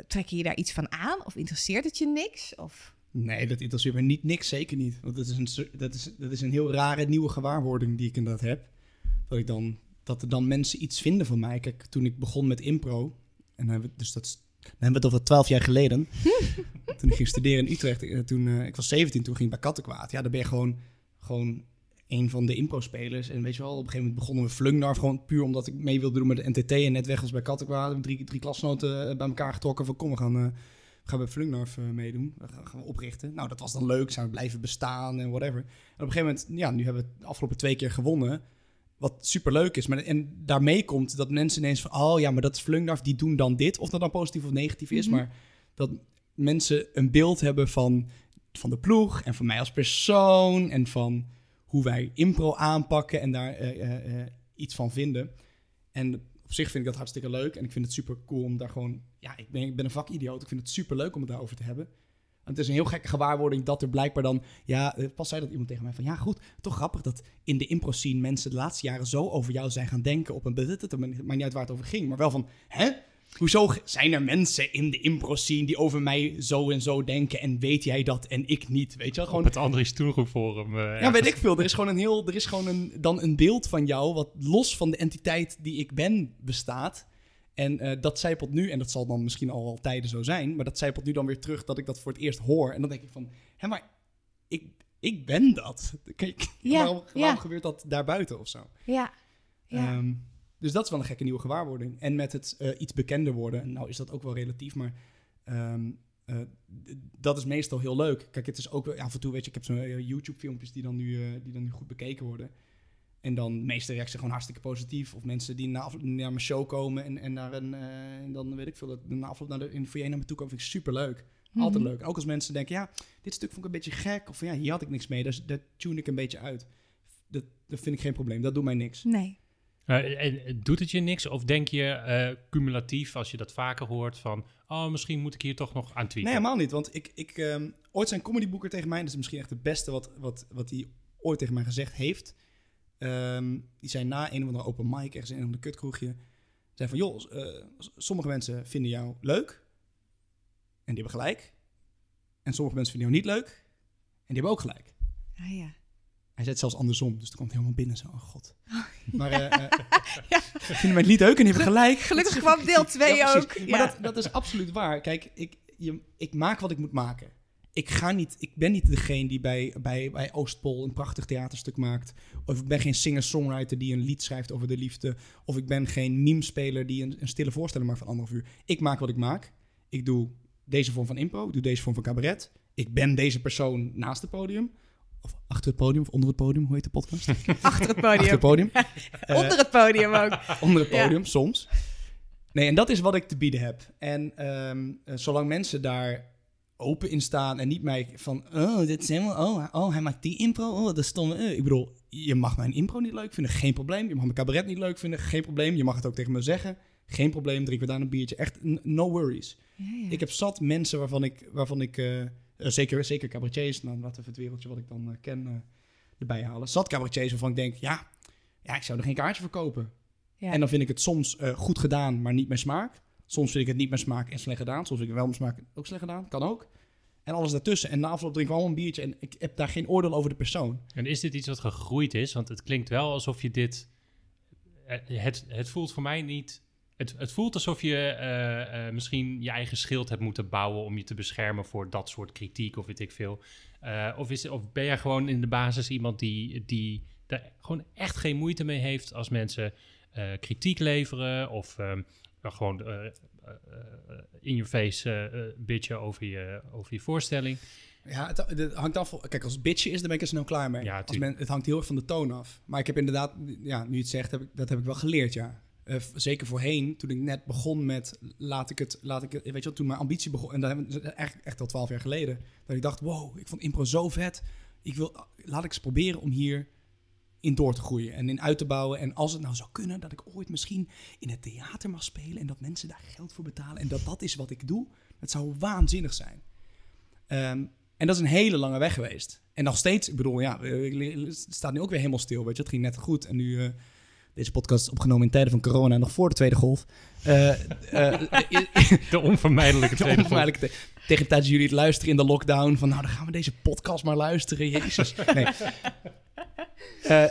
trek je je daar iets van aan? Of interesseert het je niks? Of... Nee, dat interesseert me niet, niks, zeker niet. Want dat is, een, dat, is, dat is een heel rare nieuwe gewaarwording die ik inderdaad heb. Dat, ik dan, dat er dan mensen iets vinden van mij. Kijk, toen ik begon met impro, en dan dus dat, dan hebben we het over twaalf jaar geleden. toen ik ging studeren in Utrecht, eh, toen, eh, ik was 17, toen ging ik bij Kattenkwaad. Ja, dan ben je gewoon, gewoon een van de impro-spelers. En weet je wel, op een gegeven moment begonnen we Flungnar, gewoon puur omdat ik mee wilde doen met de NTT en net weg was bij Kattenkwaad. Drie, drie klasnoten eh, bij elkaar getrokken van kom, we gaan... eh, we gaan bij Flungnarf eh, meedoen. We gaan, gaan we oprichten. Nou, dat was dan leuk. Zijn we blijven bestaan en whatever. En op een gegeven moment, ja, nu hebben we de afgelopen twee keer gewonnen. Wat super leuk is. Maar, en daarmee komt dat mensen ineens van, oh ja, maar dat is Flungnarf, die doen dan dit. Of dat dan positief of negatief is. Mhm. Maar dat mensen een beeld hebben van, van de ploeg en van mij als persoon. En van hoe wij impro aanpakken en daar eh, eh, eh, iets van vinden. En op zich vind ik dat hartstikke leuk. En ik vind het super cool om daar gewoon... Ja, ik ben, ik ben een vakidioot. Ik vind het super leuk om het daarover te hebben. En het is een heel gekke gewaarwording dat er blijkbaar dan... Ja, pas zei dat iemand tegen mij van... Ja, goed, toch grappig dat in de impro-scene mensen de laatste jaren zo over jou zijn gaan denken op een... Maakt niet uit waar het over ging, maar wel van... Hè? Hoezo zijn er mensen in de impro-scene die over mij zo en zo denken... en weet jij dat en ik niet? Weet je wel? Op Gewoon het Andries Toenroe Forum. eh, ja, weet ik veel. Er is gewoon een heel, er is gewoon een, dan een beeld van jou wat los van de entiteit die ik ben bestaat. En eh, dat zijpelt nu, en dat zal dan misschien al wel tijden zo zijn, maar dat zijpelt nu dan weer terug dat ik dat voor het eerst hoor. En dan denk ik van, hé, maar ik, ik ben dat. Kijk, Ja, waarom, waarom ja. gebeurt dat daarbuiten of zo? Ja. ja. Ehm, dus dat is wel een gekke nieuwe gewaarwording. En met het eh, iets bekender worden, nou is dat ook wel relatief, maar ehm, eh, dat is meestal heel leuk. Kijk, het is ook wel, af en toe, weet je, ik heb zo'n eh, YouTube-filmpjes die, dan nu, die dan nu goed bekeken worden. En dan de meeste reacties gewoon hartstikke positief. Of mensen die na naar mijn show komen en, en, naar een, en dan weet ik veel, dat na afloop naar de, in de foyer naar me toe komen, vind ik super leuk. Altijd Mhm. leuk. Ook als mensen denken, ja, dit stuk vond ik een beetje gek. Of ja, hier had ik niks mee. Dus dat tune ik een beetje uit. Dat, dat vind ik geen probleem. Dat doet mij niks. Nee. Eh, en eh, doet het je niks? Of denk je eh, cumulatief, als je dat vaker hoort, van... Oh, misschien moet ik hier toch nog aan tweaken. Nee, helemaal niet. Want ik, ik, ehm, ooit zijn comedyboeker tegen mij, dat is misschien echt het beste wat, wat, wat hij ooit tegen mij gezegd heeft. Ehm, die zei na een of andere open mic, ergens in een kutkroegje, zei van, joh, eh, sommige mensen vinden jou leuk. En die hebben gelijk. En sommige mensen vinden jou niet leuk. En die hebben ook gelijk. Ah, ja. Hij zei het zelfs andersom, dus er komt helemaal binnen zo, oh god. Maar eh eh, Ja. vinden mij het niet leuk en hebben gelijk. Gelukkig kwam deel kritiek. 2 Ja, precies. ook. Maar Ja. dat, dat is absoluut waar. Kijk, ik, je, ik maak wat ik moet maken. Ik, ga niet, ik ben niet degene die bij, bij, bij Oostpol een prachtig theaterstuk maakt. Of ik ben geen singer-songwriter die een lied schrijft over de liefde. Of ik ben geen meme-speler die een, een stille voorstelling maakt van anderhalf uur. Ik maak wat ik maak. Ik doe deze vorm van impro. Ik doe deze vorm van cabaret. Ik ben deze persoon naast het podium. Of achter het podium, of onder het podium. Hoe heet de podcast? Achter het Achter podium. het podium. Onder het podium ook. onder het Ja. podium, soms. Nee, en dat is wat ik te bieden heb. En ehm, eh, zolang mensen daar open in staan en niet mij van... Oh, dit is helemaal... Oh, oh hij maakt die impro. Oh, dat is stomme... eh." Ik bedoel, je mag mijn impro niet leuk vinden. Geen probleem. Je mag mijn cabaret niet leuk vinden. Geen probleem. Je mag het ook tegen me zeggen. Geen probleem. Drinken we daar een biertje. Echt, no worries. Ja, ja. Ik heb zat mensen waarvan ik... Waarvan ik eh, zeker, zeker cabaretiers. Nou, laten we het wereldje wat ik dan eh, ken eh, erbij halen. Zat cabaretiers waarvan ik denk... Ja, ja, ik zou er geen kaartje voor kopen. Ja. En dan vind ik het soms eh, goed gedaan, maar niet mijn smaak. Soms vind ik het niet mijn smaak en slecht gedaan. Soms vind ik het wel mijn smaak en ook slecht gedaan. Kan ook. En alles daartussen. En na afloop drinken we allemaal een biertje. En ik heb daar geen oordeel over de persoon. En is dit iets wat gegroeid is? Want het klinkt wel alsof je dit... eh, Het, het voelt voor mij niet... Het, het voelt alsof je eh, eh, misschien je eigen schild hebt moeten bouwen... om je te beschermen voor dat soort kritiek of weet ik veel. Eh, of, is, of ben jij gewoon in de basis iemand die, die daar gewoon echt geen moeite mee heeft... als mensen kritiek leveren of ehm, gewoon in je face bitchen over je, over je voorstelling? Ja, het, het hangt af. Kijk, als het bitje is, dan ben ik er snel klaar mee. Ja, als men, het hangt heel erg van de toon af. Maar ik heb inderdaad, ja, nu je het zegt, heb ik, dat heb ik wel geleerd, ja. Eh, zeker voorheen, toen ik net begon met, laat ik het, laat ik het, weet je wel, toen mijn ambitie begon, en dat echt, echt al twaalf jaar geleden, dat ik dacht, wow, ik vond impro zo vet. Ik wil, laat ik eens proberen om hier in door te groeien en in uit te bouwen. En als het nou zou kunnen dat ik ooit misschien in het theater mag spelen en dat mensen daar geld voor betalen en dat dat is wat ik doe, dat zou waanzinnig zijn. Ehm, en dat is een hele lange weg geweest. En nog steeds, ik bedoel, ja, eh, het staat nu ook weer helemaal stil, weet je. Het ging net goed en nu... eh, deze podcast is opgenomen in tijden van corona, nog voor de tweede golf. Eh, eh, De onvermijdelijke de tweede te- tegen de tijd dat jullie het luisteren in de lockdown, van nou, dan gaan we deze podcast maar luisteren, jezus. Nee. Eh,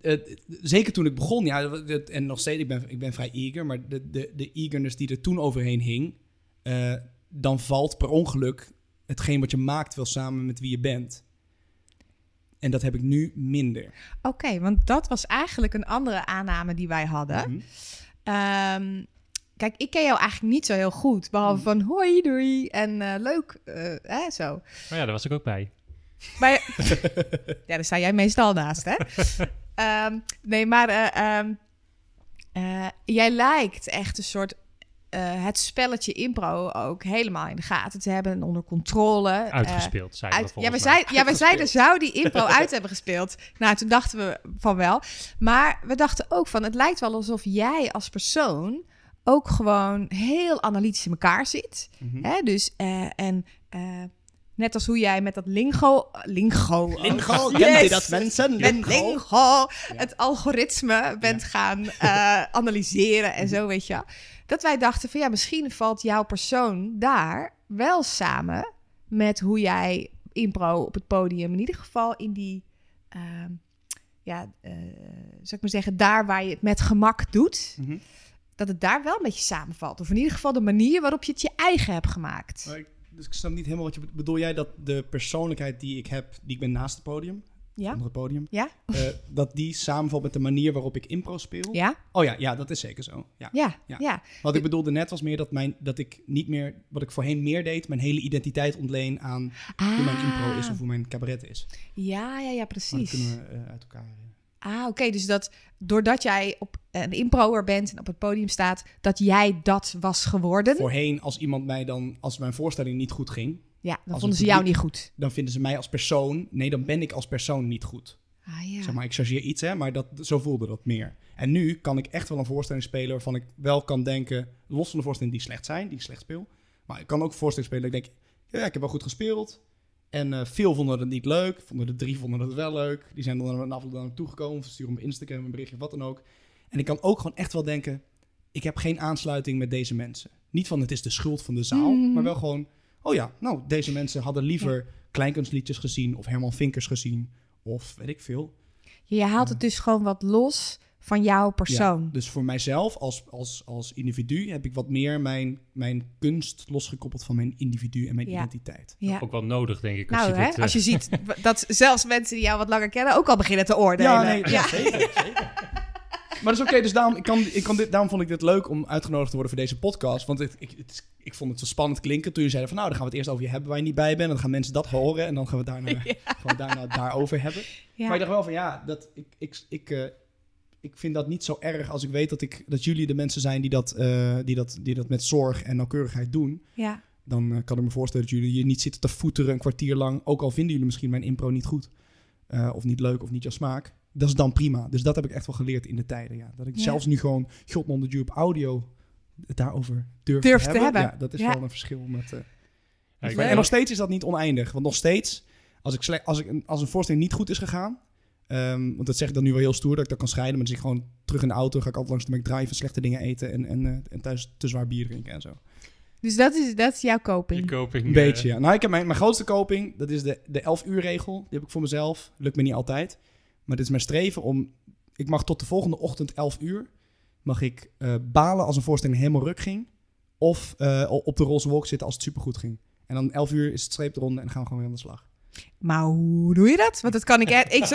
eh, zeker toen ik begon, ja, en nog steeds, ik ben, ik ben vrij eager, maar de, de, de eagerness die er toen overheen hing, eh, dan valt per ongeluk hetgeen wat je maakt wel samen met wie je bent. En dat heb ik nu minder. Oké, want dat was eigenlijk een andere aanname die wij hadden. Mhm. Ehm, kijk, ik ken jou eigenlijk niet zo heel goed. Behalve Mhm. van hoi, doei en eh, leuk, eh, hè, zo. Maar ja, daar was ik ook bij. Maar ja, daar sta jij meestal naast, hè? Ehm, nee, maar eh, ehm, eh, jij lijkt echt een soort... eh, het spelletje impro ook helemaal in de gaten te hebben en onder controle. Eh, Uitgespeeld, zeiden uit, we ja, we, zei, ja, we zeiden, zou die impro uit hebben gespeeld? Nou, toen dachten we van wel. Maar we dachten ook van, het lijkt wel alsof jij als persoon ook gewoon heel analytisch in elkaar zit. Mhm. Hè? Dus, eh, en eh, net als hoe jij met dat lingo... Lingo. Lingo, Yes! kent u dat mensen? Met Lingo. lingo het algoritme bent gaan eh, analyseren en zo, weet je. Dat wij dachten van ja, misschien valt jouw persoon daar wel samen met hoe jij impro op het podium, in ieder geval in die, ehm, ja, eh zou ik maar zeggen, daar waar je het met gemak doet, Mhm. dat het daar wel een beetje samenvalt. Of in ieder geval de manier waarop je het je eigen hebt gemaakt. Ik- dus ik snap niet helemaal wat je. Bedoel jij dat de persoonlijkheid die ik heb, die ik ben naast het podium, Ja? onder het podium, Ja? eh, dat die samenvalt met de manier waarop ik impro speel? Ja? Oh ja, ja, dat is zeker zo. Ja. Ja, Ja. ja. Wat ik bedoelde net was meer dat, mijn, dat ik niet meer, wat ik voorheen meer deed, mijn hele identiteit ontleen aan hoe mijn impro is of hoe mijn cabaret is. Ah. Ja, ja, ja, Maar dat precies. kunnen we eh, uit elkaar. Ah, oké. Dus dat doordat jij op een improer bent en op het podium staat, dat jij dat was geworden. Voorheen, als iemand mij dan, als mijn voorstelling niet goed ging, Ja, dan vonden ze jou publiek- niet goed. dan vinden ze mij als persoon. Nee, dan ben ik als persoon niet goed. Ah ja. Zeg maar, ik chargeer iets, hè, maar dat, zo voelde dat meer. En nu kan ik echt wel een voorstelling spelen waarvan ik wel kan denken, los van de voorstellingen die slecht zijn, die ik slecht speel. Maar ik kan ook voorstellingen spelen dat ik denk, ja, ik heb wel goed gespeeld. En eh, veel vonden het niet leuk. Vonden de drie vonden het wel leuk. Die zijn dan na afloop naar me toegekomen. Of sturen op Instagram een berichtje wat dan ook. En ik kan ook gewoon echt wel denken, ik heb geen aansluiting met deze mensen. Niet van het is de schuld van de zaal, Mhm. maar wel gewoon, oh ja, nou, deze mensen hadden liever kleinkunstliedjes gezien of Herman Vinkers gezien. Of weet ik veel. Je haalt het dus gewoon wat los van jouw persoon. Ja, dus voor mijzelf als, als, als individu heb ik wat meer mijn, mijn kunst losgekoppeld van mijn individu en mijn Ja. identiteit. Ja. Ook wel nodig, denk ik. Als Nou, je hè, dit, eh, als je ziet dat zelfs mensen die jou wat langer kennen ook al beginnen te oordelen. Ja, nee, ja, zeker, zeker. Maar dat is oké, dus daarom, ik kan, ik kan dit, daarom vond ik dit leuk om uitgenodigd te worden voor deze podcast. Want het, ik, het is- ik vond het zo spannend klinken toen je zei van nou, dan gaan we het eerst over je hebben waar je niet bij bent. En dan gaan mensen dat horen en dan gaan we het daarna, gaan we het daarna daarover hebben. Ja. Maar ik dacht wel van ja, dat, ik, ik, ik, eh, ik vind dat niet zo erg als ik weet dat, ik, dat jullie de mensen zijn die dat, eh, die, dat, die dat met zorg en nauwkeurigheid doen. ja. Dan eh, kan ik me voorstellen dat jullie je niet zitten te voeteren een kwartier lang. Ook al vinden jullie misschien mijn impro niet goed. eh, of niet leuk of niet jouw smaak. Dat is dan prima. Dus dat heb ik echt wel geleerd in de tijden. Ja. Dat ik Ja. zelfs nu gewoon God onder de op audio het daarover durf, Durf te, te hebben. hebben. Ja, dat is Ja. wel een verschil met... eh, ja, ik maar- ben- en nog steeds is dat niet oneindig. Want nog steeds, als, ik als, ik als een voorstelling niet goed is gegaan... ehm, want dat zeg ik dan nu wel heel stoer, dat ik dat kan scheiden. Maar dan zit ik gewoon terug in de auto, ga ik altijd langs de McDrive... en slechte dingen eten en, en, eh, en thuis te zwaar bier drinken en zo. Dus dat is, dat is jouw je coping. koping, Een eh, beetje, ja. Nou, ik heb mijn, mijn grootste koping, dat is de, de 11 uur regel. Die heb ik voor mezelf. Lukt me niet altijd. Maar dit is mijn streven om... Ik mag tot de volgende ochtend 11 uur... mag ik eh, balen als een voorstelling helemaal ruk ging. Of eh, op de roze wolk zitten als het supergoed ging. En dan 11 uur is het streep eronder en dan gaan we gewoon weer aan de slag. Maar hoe doe je dat? Want dat kan ik,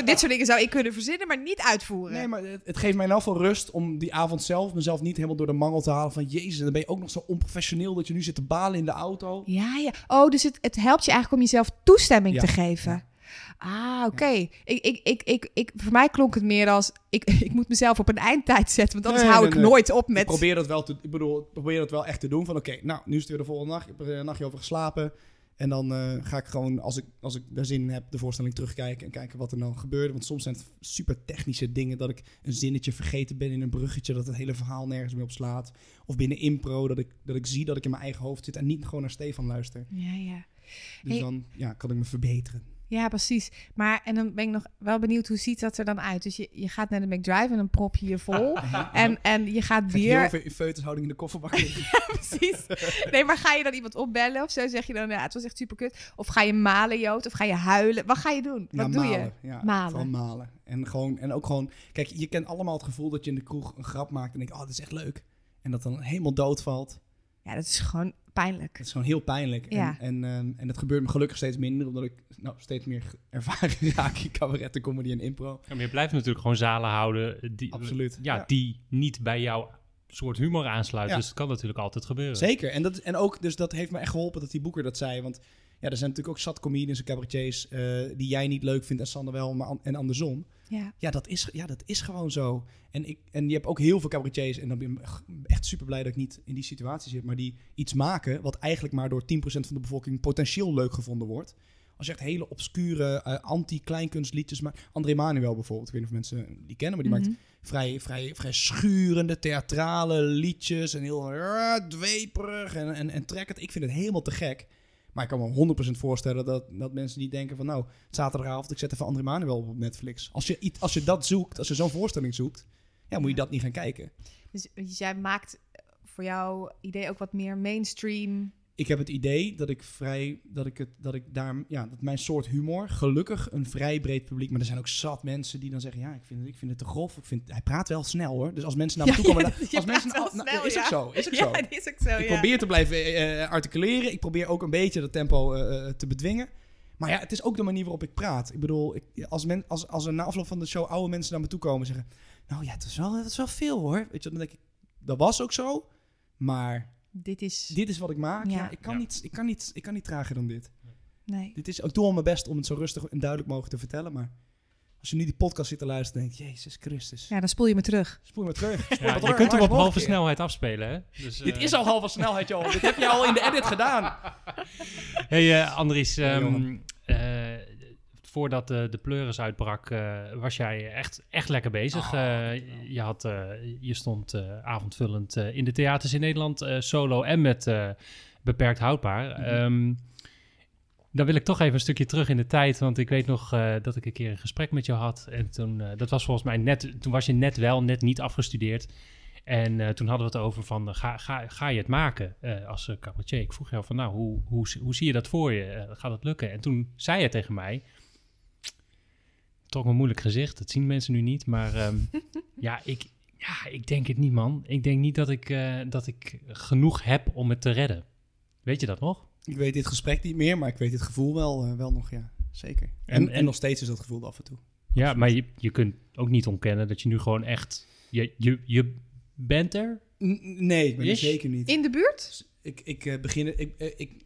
dit soort dingen zou ik kunnen verzinnen, maar niet uitvoeren. Nee, maar het, het geeft mij nou veel rust om die avond zelf... mezelf niet helemaal door de mangel te halen van... Jezus, en dan ben je ook nog zo onprofessioneel dat je nu zit te balen in de auto. Ja, ja. Oh, dus het, het helpt je eigenlijk om jezelf toestemming Ja, te geven. Ah, oké. Ik, ik, ik, ik, ik, voor mij klonk het meer als... Ik, ik moet mezelf op een eindtijd zetten, want anders Nee, hou nee, ik nee. nooit op met... Ik probeer dat wel te, ik bedoel, probeer dat wel echt te doen. Van oké, nou, nu is het weer de volgende nacht. Ik heb er een nachtje over geslapen. En dan eh, ga ik gewoon, als ik, als ik daar zin in heb, de voorstelling terugkijken en kijken wat er nou gebeurde. Want soms zijn het super technische dingen dat ik een zinnetje vergeten ben in een bruggetje, dat het hele verhaal nergens meer op slaat. Of binnen impro, dat ik, dat ik zie dat ik in mijn eigen hoofd zit en niet gewoon naar Stefan luister. Ja, ja. Dus Hey. dan ja, kan ik me verbeteren. Ja, precies. Maar en dan ben ik nog wel benieuwd, hoe ziet dat er dan uit? Dus je, je gaat naar de McDrive en dan prop je je vol. en, en je gaat Ga ik heel weer... veel in feutushouding in de kofferbak precies. Nee, maar ga je dan iemand opbellen of zo? Zeg je dan, ja, het was echt super kut. Of ga je malen, Jood? Of ga je huilen? Wat ga je doen? Wat ja, doe malen. je? Ja, Malen. Malen. En, gewoon, en ook gewoon... Kijk, je kent allemaal het gevoel dat je in de kroeg een grap maakt... en denkt, oh, dat is echt leuk. En dat dan helemaal doodvalt. Ja, dat is gewoon pijnlijk. Dat is gewoon heel pijnlijk. Ja. En, en, ehm, en dat gebeurt me gelukkig steeds minder... omdat ik nou, steeds meer ervaring raak in cabaret en comedy en impro. Ja, maar je blijft natuurlijk gewoon zalen houden die, Absoluut. Ja, Ja. die niet bij jouw soort humor aansluiten. Ja. Dus het kan natuurlijk altijd gebeuren. Zeker. En, dat, en ook, dus dat heeft me echt geholpen dat die boeker dat zei. Want ja, er zijn natuurlijk ook zat comedians en cabaretiers... eh, die jij niet leuk vindt en Sander wel, maar an- en andersom. Ja. Ja, dat is, ja, dat is gewoon zo. En, ik, en je hebt ook heel veel cabaretiers, en dan ben ik echt super blij dat ik niet in die situatie zit, maar die iets maken wat eigenlijk maar door 10% van de bevolking potentieel leuk gevonden wordt. Als je echt hele obscure eh, anti-kleinkunstliedjes maakt. André Manuel bijvoorbeeld, ik weet niet of mensen die kennen, maar die Mhm. maakt vrij, vrij, vrij schurende, theatrale liedjes en heel uh, dweperig en, en, en trekkend. Ik vind het helemaal te gek. Maar ik kan me 100% voorstellen dat, dat mensen die denken van... nou, zaterdagavond, ik zet even André Manuel op Netflix. Als je, als je dat zoekt, als je zo'n voorstelling zoekt... ja, moet je dat niet gaan kijken. Dus, dus jij maakt voor jouw idee ook wat meer mainstream. Ik heb het idee dat ik vrij... dat ik, het, dat ik daar... ja, dat mijn soort humor... gelukkig een vrij breed publiek... maar er zijn ook zat mensen die dan zeggen... ja, ik vind, het- ik vind het te grof. Ik vind, hij praat wel snel, hoor. Dus als mensen naar me toe komen... als mensen, nou, is ook ja. zo, is ook ja, zo. is ook zo, Ik probeer te blijven eh, eh, articuleren. Ik probeer ook een beetje dat tempo eh, te bedwingen. Maar ja, het is ook de manier waarop ik praat. Ik bedoel, ik, als, men, als, als er na afloop van de show oude mensen naar me toe komen en zeggen... Nou ja, het is wel, het is wel veel hoor. Weet je, dan denk ik, dat was ook zo. Maar Dit is... dit is wat ik maak. Ja. Ja. ik, kan Ja. Niet, ik, kan niet, ik kan niet trager dan dit. Nee. dit is, ik doe al mijn best om het zo rustig en duidelijk mogelijk te vertellen. Maar Als je nu die podcast zit te luisteren, denk je, Jezus Christus. Ja, dan spoel je me terug. Spoel me terug. Ja, je kunt hem op halve snelheid afspelen, hè? Dus, Dit eh, is al halve snelheid, joh. Dit heb je al in de edit gedaan. Hey eh, Andries, ehm, eh, voordat de, de pleuris uitbrak, eh, was jij echt, echt lekker bezig. Oh, Eh, je, had, eh, je stond avondvullend in de theaters in Nederland, solo en met beperkt houdbaar. Ehm, dan wil ik toch even een stukje terug in de tijd, want ik weet nog dat ik een keer een gesprek met jou had. En toen, dat was volgens mij net, toen was je net wel, net niet afgestudeerd. En toen hadden we het over van, ga, ga, ga je het maken als uh, cabaretier? Ik vroeg jou van, nou, hoe, hoe, hoe zie je dat voor je? Gaat het lukken? En toen zei je tegen mij, toch een moeilijk gezicht, dat zien mensen nu niet, maar ehm, ja, ik, ja, ik denk het niet, man. Ik denk niet dat ik, eh, dat ik genoeg heb om het te redden. Weet je dat nog? Ik weet dit gesprek niet meer, maar ik weet dit gevoel wel, eh, wel nog, ja. Zeker. En, En- nog steeds is dat gevoel af en toe. Ja, maar je, je kunt ook niet ontkennen dat je nu gewoon echt, je, je, je bent er. N- nee, ik ben er zeker niet. In de buurt? Ik, ik eh, begin. Ik, ik,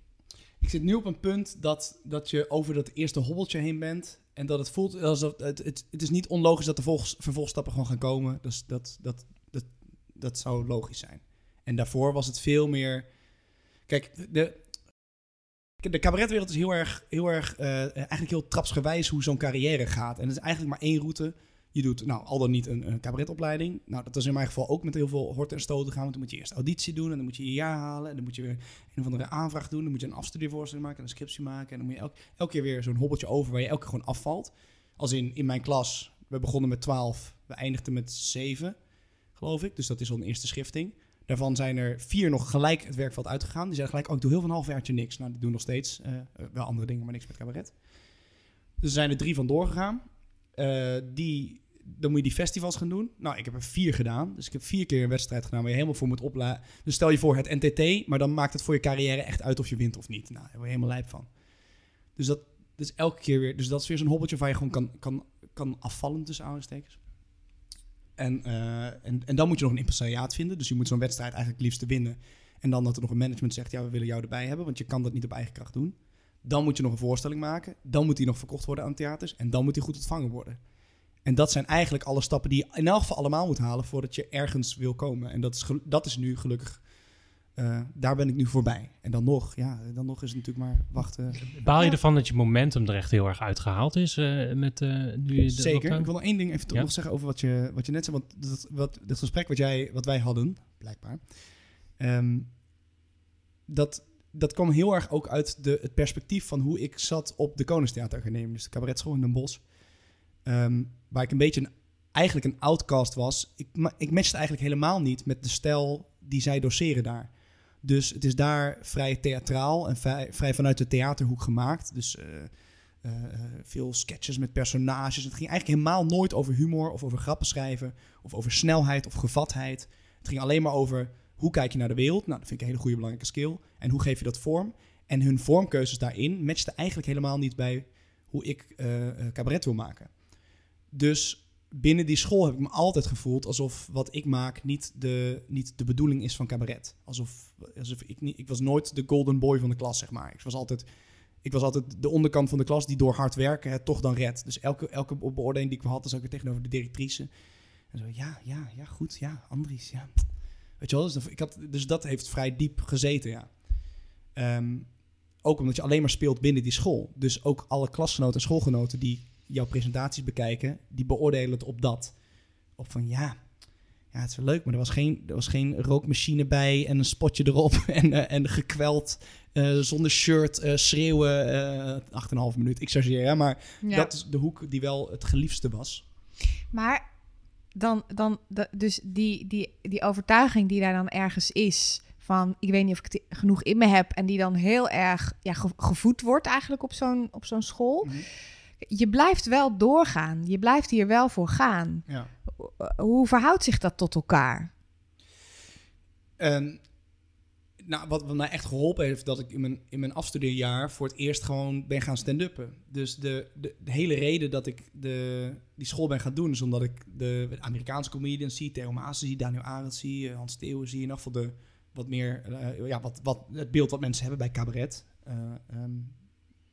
ik zit nu op een punt dat, dat je over dat eerste hobbeltje heen bent. En dat het voelt alsof. Het, het, het is niet onlogisch dat de volg- vervolgstappen gewoon gaan komen. Dus dat, dat, dat, dat zou logisch zijn. En daarvoor was het veel meer. Kijk, de. De cabaretwereld is heel erg, heel erg eh, eigenlijk heel trapsgewijs hoe zo'n carrière gaat. En het is eigenlijk maar één route. Je doet nou, al dan niet een, cabaretopleiding. Nou, dat is in mijn geval ook met heel veel horten en stoten gaan. Want dan moet je eerst auditie doen en dan moet je je jaar halen. En dan moet je weer een of andere aanvraag doen. Dan moet je een afstudeervoorstelling maken en een scriptie maken. En dan moet je elk, elke keer weer zo'n hobbeltje over waar je elke keer gewoon afvalt. Als in, in mijn klas, we begonnen met 12, we eindigden met 7, geloof ik. Dus dat is al een eerste schifting. Daarvan zijn er vier nog gelijk het werkveld uitgegaan. Die zeiden gelijk, oh, ik doe heel van een halfjaartje niks. Nou, die doen nog steeds eh, wel andere dingen, maar niks met cabaret. Dus er zijn er drie van doorgegaan. Eh, die, dan moet je die festivals gaan doen. Nou, ik heb er vier gedaan. Dus ik heb vier keer een wedstrijd gedaan waar je helemaal voor moet opladen. Dus stel je voor het NTT, maar dan maakt het voor je carrière echt uit of je wint of niet. Nou, daar word je helemaal lijp van. Dus dat dus elke keer weer. Dus dat is weer zo'n hobbeltje waar je gewoon kan, kan, kan afvallen tussen aanstekens. En, eh, en, en dan moet je nog een impresariaat vinden. Dus je moet zo'n wedstrijd eigenlijk liefst winnen. En dan dat er nog een management zegt, ja, we willen jou erbij hebben, want je kan dat niet op eigen kracht doen. Dan moet je nog een voorstelling maken. Dan moet die nog verkocht worden aan theaters. En dan moet die goed ontvangen worden. En dat zijn eigenlijk alle stappen die je in elk geval allemaal moet halen voordat je ergens wil komen. En dat is, dat is nu gelukkig, eh, daar ben ik nu voorbij. En dan nog, ja, dan nog is het natuurlijk maar wachten. Baal je Ja. ervan dat je momentum er echt heel erg uitgehaald is eh, met eh, nu Zeker. lockdown? Ik wil nog één ding even Ja. nog zeggen over wat je, wat je net zei. Want dat, wat, dat gesprek wat, jij, wat wij hadden, blijkbaar, ehm, dat, dat kwam heel erg ook uit de, het perspectief van hoe ik zat op de Koningstheateracademie, dus de cabaretschool in Den Bosch. Ehm, waar ik een beetje een, eigenlijk een outcast was. Ik, ik matchte eigenlijk helemaal niet met de stijl die zij doseren daar. Dus het is daar vrij theatraal en vrij, vrij vanuit de theaterhoek gemaakt. Dus eh, eh, veel sketches met personages. Het ging eigenlijk helemaal nooit over humor of over grappen schrijven of over snelheid of gevatheid. Het ging alleen maar over hoe kijk je naar de wereld. Nou, dat vind ik een hele goede belangrijke skill. En hoe geef je dat vorm? En hun vormkeuzes daarin matchten eigenlijk helemaal niet bij hoe ik eh, cabaret wil maken. Dus binnen die school heb ik me altijd gevoeld alsof wat ik maak niet de, niet de bedoeling is van cabaret. Alsof, alsof ik niet, ik was nooit de golden boy van de klas, zeg maar. Ik was altijd, ik was altijd de onderkant van de klas die door hard werken het toch dan redt. Dus elke, elke beoordeling die ik had, ik weer tegenover de directrice. En zo, ja, ja, ja, goed, ja, Andries, ja. Weet je wel, dus, ik had, dus dat heeft vrij diep gezeten, ja. Ehm, ook omdat je alleen maar speelt binnen die school. Dus ook alle klasgenoten en schoolgenoten die jouw presentaties bekijken, die beoordelen het op dat. Op van ja, ja, het is wel leuk, maar er was geen, er was geen rookmachine bij en een spotje erop en, eh, en gekweld eh, zonder shirt eh, schreeuwen uh, 8,5 minuut. Ik chargeer, hè, maar Ja. dat is de hoek die wel het geliefste was. Maar dan, dan dus die, die, die overtuiging die daar dan ergens is van ik weet niet of ik het genoeg in me heb en die dan heel erg ja, ge- gevoed wordt eigenlijk op zo'n op zo'n school. Mhm. Je blijft wel doorgaan. Je blijft hier wel voor gaan. Ja. Hoe verhoudt zich dat tot elkaar? En nou, wat, wat mij echt geholpen heeft, dat ik in mijn, in mijn afstudeerjaar voor het eerst gewoon ben gaan stand-uppen. Dus de, de, de hele reden dat ik de, die school ben gaan doen, is omdat ik de, Amerikaanse comedians zie, Theo Maassen zie, Daniel Arendt zie, eh, Hans Theeuwen zie, ieder geval de, wat meer, eh, ja, wat, wat, het beeld wat mensen hebben bij cabaret. Eh, ehm,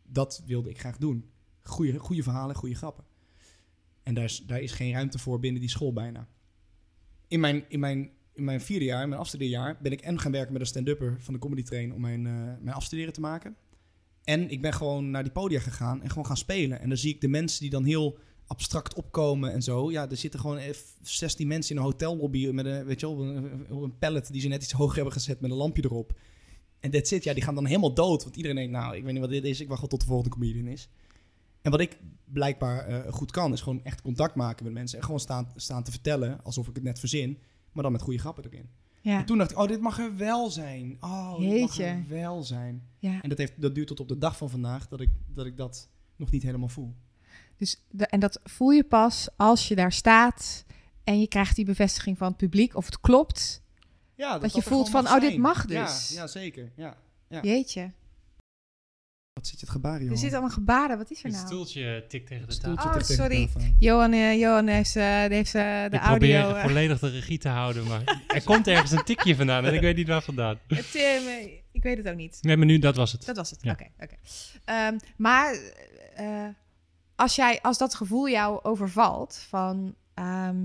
dat wilde ik graag doen. Goeie, goede verhalen, goede grappen. En daar is, daar is geen ruimte voor binnen die school bijna. In mijn, in mijn, in mijn vierde jaar, in mijn afstudeerjaar, ben ik en gaan werken met een stand-upper van de Comedy Train om mijn, eh, mijn afstuderen te maken. En ik ben gewoon naar die podia gegaan en gewoon gaan spelen. En dan zie ik de mensen die dan heel abstract opkomen en zo. Ja, er zitten gewoon eh, 16 mensen in een hotellobby met een, weet je wel, een, een pallet die ze net iets hoger hebben gezet met een lampje erop. En that's it. Ja, die gaan dan helemaal dood. Want iedereen denkt, nou, ik weet niet wat dit is. Ik wacht wel tot de volgende comedian is. En wat ik blijkbaar eh, goed kan, is gewoon echt contact maken met mensen. En gewoon staan, staan te vertellen, alsof ik het net verzin. Maar dan met goede grappen erin. Ja. En toen dacht ik, oh, dit mag er wel zijn. Oh, dit mag Jeetje. er wel zijn. ja. En dat, heeft, dat duurt tot op de dag van vandaag dat ik dat, ik dat nog niet helemaal voel. Dus de, en dat voel je pas als je daar staat en je krijgt die bevestiging van het publiek of het klopt. Ja, Dat je voelt van, oh, dit mag Ja, dus. Ja, zeker. Ja. Ja. Jeetje. Wat zit je het gebaren, joh? Er zit allemaal gebaren. Wat is er Het nou? stoeltje tikt tegen de Stoeltje tafel. Oh, sorry. Johan, eh, Johan heeft, eh, de Ik audio. probeer volledig de regie te houden, maar er komt ergens een tikje vandaan en ik weet niet waar vandaan. het, ik weet het ook niet. Nee, maar nu, dat was het. Dat was het. Ja. Oké, oké. Ehm, maar eh, als, jij, als dat gevoel jou overvalt van ehm,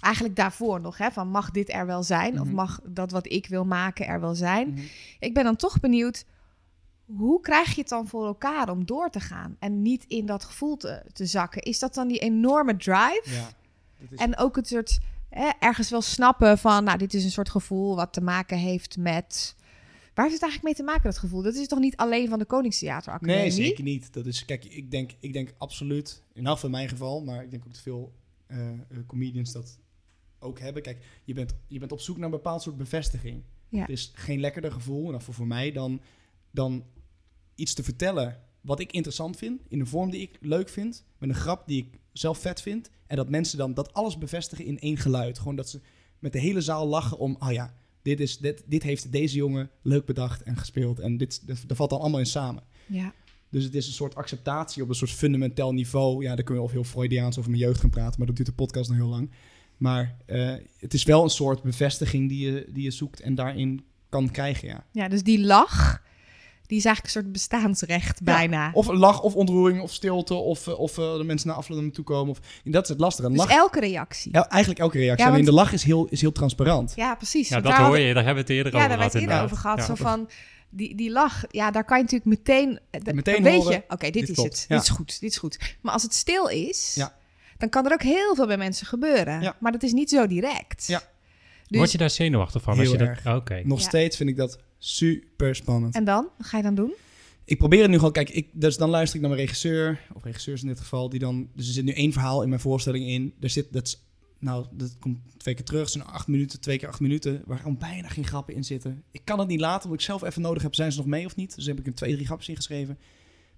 eigenlijk daarvoor nog, hè, van mag dit er wel zijn of Mhm. mag dat wat ik wil maken er wel zijn? Mhm. Ik ben dan toch benieuwd, hoe krijg je het dan voor elkaar om door te gaan en niet in dat gevoel te, te zakken? Is dat dan die enorme drive? Ja. Is En ook het soort ergens wel snappen van, nou, dit is een soort gevoel wat te maken heeft met. Waar heeft het eigenlijk mee te maken, dat gevoel? Dat is toch niet alleen van de Koningstheateracademie? Nee, zeker niet. Dat is, kijk, ik denk, ik denk absoluut, in elk van mijn geval, maar ik denk ook dat veel eh, eh, comedians dat ook hebben. Kijk, je bent, je bent op zoek naar een bepaald soort bevestiging. Ja. Het is geen lekkerder gevoel, en voor, voor mij, dan, dan iets te vertellen wat ik interessant vind, in een vorm die ik leuk vind, met een grap die ik zelf vet vind, en dat mensen dan dat alles bevestigen in één geluid. Gewoon dat ze met de hele zaal lachen om, oh ja, dit, is, dit, dit heeft deze jongen leuk bedacht en gespeeld, en dit, dat, dat valt dan allemaal in samen. Ja. Dus het is een soort acceptatie op een soort fundamenteel niveau. Ja, daar kunnen we al heel Freudiaans over mijn jeugd gaan praten, maar dat duurt de podcast nog heel lang. Maar eh, het is wel een soort bevestiging die je, die je zoekt en daarin kan krijgen, ja. ja, dus die lach, die is eigenlijk een soort bestaansrecht bijna. Of een lach, of ontroering, of stilte, of, eh, of eh, de mensen naar afloop naar toe komen. Of, dat is het lastige. Dus lach, elke reactie. Ja, ja, eigenlijk elke reactie. Ja, Alleen want- de lach is heel, is heel transparant. precies. Ja, dat daar hoor hadden- je, daar hebben we het eerder Ja, over daar hebben we gehad. het eerder over gehad. Ja. Zo van, die, die lach, ja, daar kan je natuurlijk meteen... eh, Meteen weet horen, je, oké, dit, dit is klopt. het. Ja. Dit is goed, dit is goed. Maar als het stil is, Ja. dan kan er ook heel veel bij mensen gebeuren. Ja. Maar dat is niet zo direct. Ja. Dus, Word je daar zenuwachtig van? als je dat... erg. Nog Ja. steeds vind ik dat super spannend. En dan? Wat ga je dan doen? Ik probeer het nu gewoon, kijk, ik, dus dan luister ik naar mijn regisseur, of regisseurs in dit geval, die dan, dus er zit nu één verhaal in mijn voorstelling in. Er zit, dat is, nou, dat komt twee keer terug, het zijn acht minuten, twee keer acht minuten, waar gewoon bijna geen grappen in zitten. Ik kan het niet laten, omdat ik zelf even nodig heb, zijn ze nog mee of niet? Dus heb ik er twee, drie grapjes ingeschreven.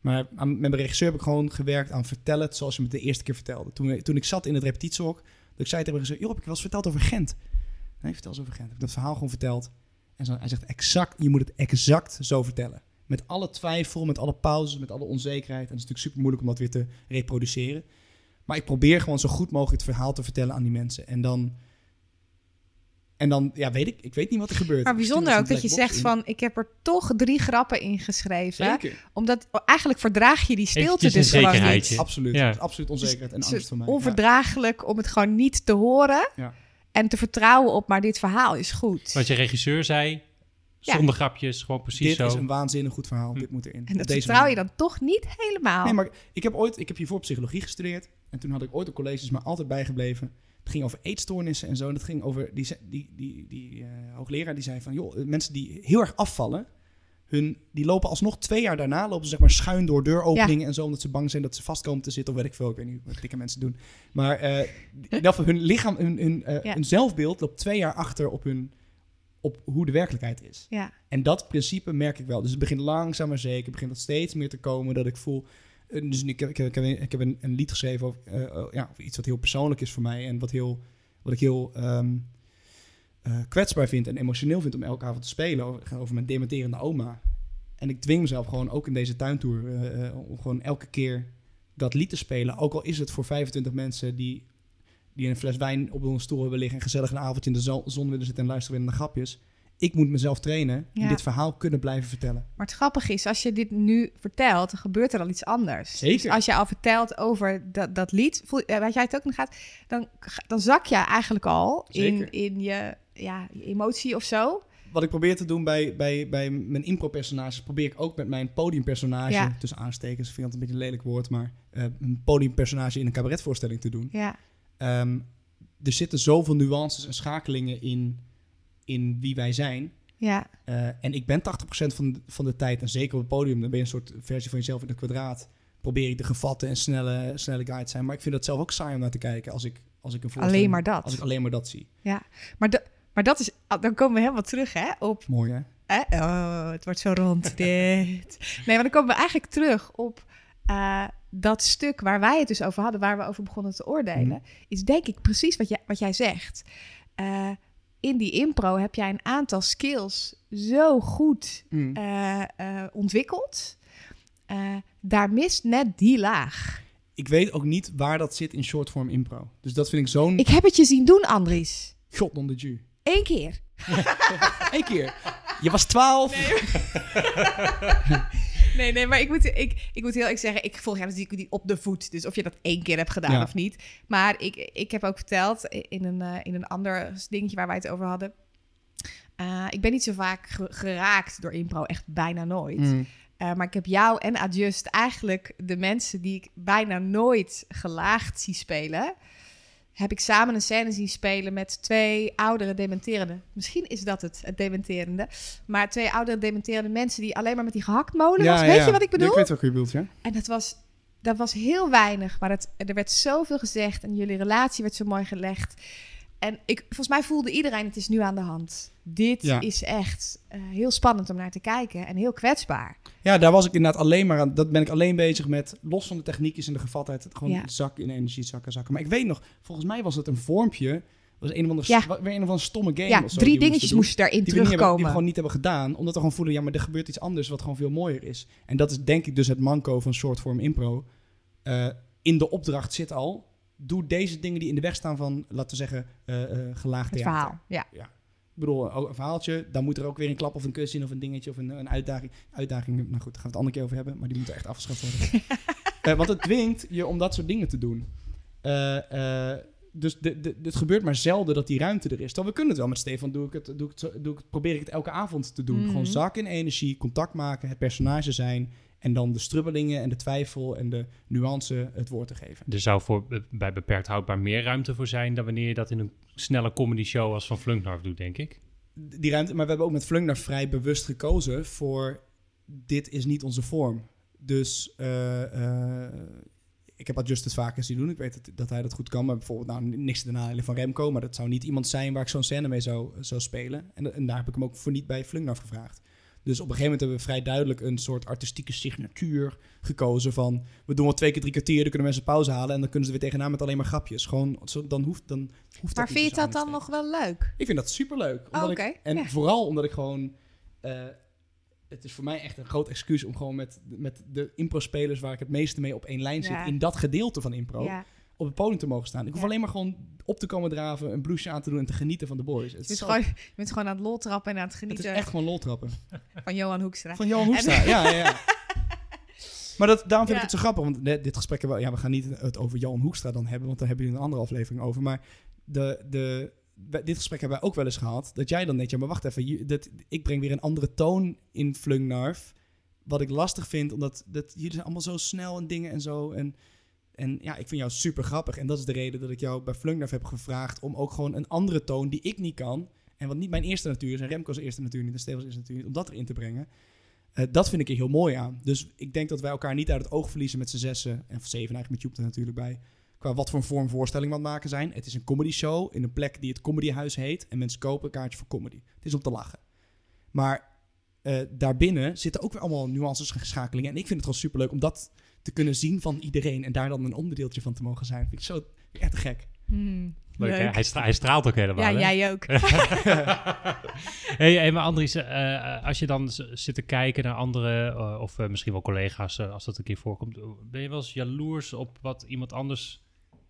Maar aan, met mijn regisseur heb ik gewoon gewerkt aan vertel het zoals je me de eerste keer vertelde. Toen, toen ik zat in het repetitiehok, dat ik zei tegen mijn regisseur, joh, heb ik wel eens verteld over Gent? Nee, vertel eens over Gent. Heb ik dat verhaal gewoon verteld. En zo, hij zegt exact, je moet het exact zo vertellen. Met alle twijfel, met alle pauzes, met alle onzekerheid. En het is natuurlijk super moeilijk om dat weer te reproduceren. Maar ik probeer gewoon zo goed mogelijk het verhaal te vertellen aan die mensen. En dan, en dan ja, weet ik, ik weet niet wat er gebeurt. Maar bijzonder ook dat je zegt in. van, ik heb er toch drie grappen in geschreven. Zeker, Omdat eigenlijk verdraag je die stilte Eventjes dus gewoon niet. absoluut. Ja. Absoluut onzekerheid en angst voor mij. Onverdraaglijk om het gewoon niet te horen. Ja. En te vertrouwen op, maar dit verhaal is goed. Wat je regisseur zei, Ja. zonder grapjes, gewoon precies Dit zo. is een waanzinnig goed verhaal. Hm. Dit moet erin. En dat deze vertrouw je dan toch niet helemaal. Nee, maar ik heb ooit, ik heb hiervoor psychologie gestudeerd. En toen had ik ooit op colleges maar altijd bijgebleven. Het ging over eetstoornissen en zo. En dat ging over, die, die, die, die eh, hoogleraar die zei van, joh, mensen die heel erg afvallen, hun, die lopen alsnog twee jaar daarna, lopen ze zeg maar schuin door deuropeningen en zo, omdat ze bang zijn dat ze vast komen te zitten, of weet ik veel, ik weet niet wat dikke mensen doen. Maar eh, hun lichaam, hun, hun, eh, Ja. hun zelfbeeld loopt twee jaar achter op, hun, op hoe de werkelijkheid is. Ja. En dat principe merk ik wel. Dus het begint langzaam maar zeker, begint dat steeds meer te komen, dat ik voel... eh, Dus ik heb, ik heb, ik heb, een, ik heb een, een lied geschreven over, oh, ja, over iets wat heel persoonlijk is voor mij en wat, heel, wat ik heel ehm, eh, kwetsbaar vind en emotioneel vind om elke avond te spelen. Over, over mijn dementerende oma. En ik dwing mezelf gewoon, ook in deze tuintour, eh, eh, om gewoon elke keer dat lied te spelen. Ook al is het voor 25 mensen die, die een fles wijn op hun stoel hebben liggen en gezellig een avondje in de zo- zon willen zitten en luisteren naar grapjes. Ik moet mezelf trainen Ja. en dit verhaal kunnen blijven vertellen. Maar het grappige is, als je dit nu vertelt, dan gebeurt er al iets anders. Zeker. Dus als je al vertelt over dat, dat lied, voel, eh, weet jij het ook nog gaat, dan, dan zak je eigenlijk al in, Zeker. in je, ja, je emotie of zo. Wat ik probeer te doen bij, bij, bij mijn impro-personages, probeer ik ook met mijn podiumpersonage, Ja. tussen aanstekens, vind ik altijd een beetje een lelijk woord, maar eh, een podiumpersonage in een cabaretvoorstelling te doen. Ja, Ehm, er zitten zoveel nuances en schakelingen in, in wie wij zijn. ja, Eh, en ik ben 80% van, de- van de tijd, en zeker op het podium, dan ben je een soort versie van jezelf in het kwadraat. Probeer ik de gevatte en snelle, snelle guide te zijn. Maar ik vind dat zelf ook saai om naar te kijken als ik, als ik een alleen maar dat. Als ik alleen maar dat zie. Maar, de, maar dat is, ah, dan komen we helemaal terug hè, op Mooi hè? Hè? Oh, het wordt zo rond dit. Nee, maar dan komen we eigenlijk terug op eh, dat stuk waar wij het dus over hadden, waar we over begonnen te oordelen. Mhm. Is denk ik precies wat jij, wat jij zegt. Eh, in die impro heb jij een aantal skills zo goed Mm. eh, eh, ontwikkeld. Eh, daar mist net die laag. Ik weet ook niet waar dat zit in shortform impro. Dus dat vind ik zo'n Ik heb het je zien doen, Andries. god on the Jew. Eén keer. Eén keer. Je was 12. Nee, nee, maar ik moet, ik, ik moet heel erg zeggen, ik volg jou natuurlijk niet op de voet. Dus of je dat één keer hebt gedaan Ja. of niet. Maar ik, ik heb ook verteld in een, eh, in een ander dingetje waar wij het over hadden. Eh, ik ben niet zo vaak ge- geraakt door impro, echt bijna nooit. Mm. Eh, maar ik heb jou en Adjust eigenlijk de mensen die ik bijna nooit gelaagd zie spelen... heb ik samen een scène zien spelen met twee oudere dementerende. Misschien is dat het, het dementerende. Maar twee oudere dementerende mensen die alleen maar met die gehaktmolen was. Weet je wat ik bedoel? ik weet wat je bedoelt, ja. En dat was, dat was heel weinig, maar het, er werd zoveel gezegd en jullie relatie werd zo mooi gelegd. En ik, volgens mij voelde iedereen, het is nu aan de hand. Dit Ja. is echt eh, heel spannend om naar te kijken en heel kwetsbaar. Ja, daar was ik inderdaad alleen maar aan. Dat ben ik alleen bezig met, los van de techniekjes en de gevatheid, het gewoon Ja. zakken in energie, zakken, zakken. Maar ik weet nog, volgens mij was het een vormpje, was een of andere, Ja. weer een of andere stomme game ja, of zo. drie dingetjes moesten daarin die hebben, die we terugkomen. gewoon niet hebben gedaan, omdat we gewoon voelen, ja, maar er gebeurt iets anders wat gewoon veel mooier is. En dat is denk ik dus het manco van shortform impro. Eh, in de opdracht zit al, doe deze dingen die in de weg staan van, laten we zeggen, eh eh gelaagd het theater. verhaal, ja. Ik bedoel, ook een verhaaltje, dan moet er ook weer een klap of een kus in of een dingetje of een, een uitdaging. Uitdaging, nou goed, daar gaan we het andere keer over hebben, maar die moeten echt afgeschaft worden. Eh, want het dwingt je om dat soort dingen te doen. Eh, eh, dus de, de, het gebeurt maar zelden dat die ruimte er is. Terwijl we kunnen het wel met Stefan, doe ik het, doe ik het, doe ik het, probeer ik het elke avond te doen. Mhm. Gewoon zak in energie, contact maken, het personage zijn en dan de strubbelingen en de twijfel en de nuance het woord te geven. Er zou voor, eh, bij beperkt houdbaar meer ruimte voor zijn dan wanneer je dat in een snelle comedy show als van Flunknarf doet, denk ik. die ruimte. Maar we hebben ook met Flunkner vrij bewust gekozen voor dit is niet onze vorm. Dus eh, eh, ik heb dat just het vaker zien doen. Ik weet dat, dat hij dat goed kan. Maar bijvoorbeeld, nou, niks te nadelen van Remco. Maar dat zou niet iemand zijn waar ik zo'n scène mee zou, zou spelen. En, en daar heb ik hem ook voor niet bij Flunkner gevraagd. Dus op een gegeven moment hebben we vrij duidelijk een soort artistieke signatuur gekozen van... we doen wel twee keer drie kwartier, dan kunnen mensen pauze halen... en dan kunnen ze weer tegenaan met alleen maar grapjes. Gewoon, dan hoeft, dan hoeft Maar niet vind je dat dan aandacht nog wel leuk? ik vind dat superleuk. Oh, ik, en Ja. vooral omdat ik gewoon... eh, het is voor mij echt een groot excuus om gewoon met, met de impro-spelers... waar ik het meeste mee op één lijn zit... Ja. in dat gedeelte van impro... Ja. Op het podium te mogen staan. Ik hoef alleen maar gewoon op te komen draven... een blouseje aan te doen en te genieten van de boys. Het, Je bent, zo- gewoon, je bent gewoon aan het lol trappen en aan het het genieten is echt gewoon loltrappen. van Johan Hoekstra. Van Johan Hoekstra, ja, ja, ja. Maar dat, daarom vind Ja. ik het zo grappig, want dit gesprek hebben we, ja, we gaan niet het over Johan Hoekstra dan hebben, want daar hebben jullie een andere aflevering over. Maar de, de, dit gesprek hebben wij ook wel eens gehad, dat jij dan denkt, ja, maar wacht even, je- dat, ik breng weer een andere toon in Flungnarf, wat ik lastig vind, omdat dat, jullie zijn allemaal zo snel en dingen en zo. En, en ja, ik vind jou super grappig. En dat is de reden dat ik jou bij Flungnarf heb gevraagd om ook gewoon een andere toon die ik niet kan, en wat niet mijn eerste natuur is, en Remco's eerste natuur niet, en Stevens eerste natuur niet, om dat erin te brengen. Eh, dat vind ik er heel mooi aan. Dus ik denk dat wij elkaar niet uit het oog verliezen met z'n zessen. En zeven eigenlijk met Joep er natuurlijk bij. Qua wat voor een vorm voorstelling we aan het maken zijn. Het is een comedy show in een plek die het comedyhuis heet. En mensen kopen een kaartje voor comedy. Het is om te lachen. Maar eh, daarbinnen zitten ook weer allemaal nuances en schakelingen. En ik vind het gewoon superleuk om dat te kunnen zien van iedereen. En daar dan een onderdeeltje van te mogen zijn. Vind ik zo echt te gek. Hmm, Leuk, hè? Hij, stra- hij straalt ook helemaal. Ja, hè? jij ook. hey, hey, maar Andries, eh, eh, als je dan zit te kijken naar andere, eh, of eh, misschien wel collega's, eh, als dat een keer voorkomt, ben je wel eens jaloers op wat iemand anders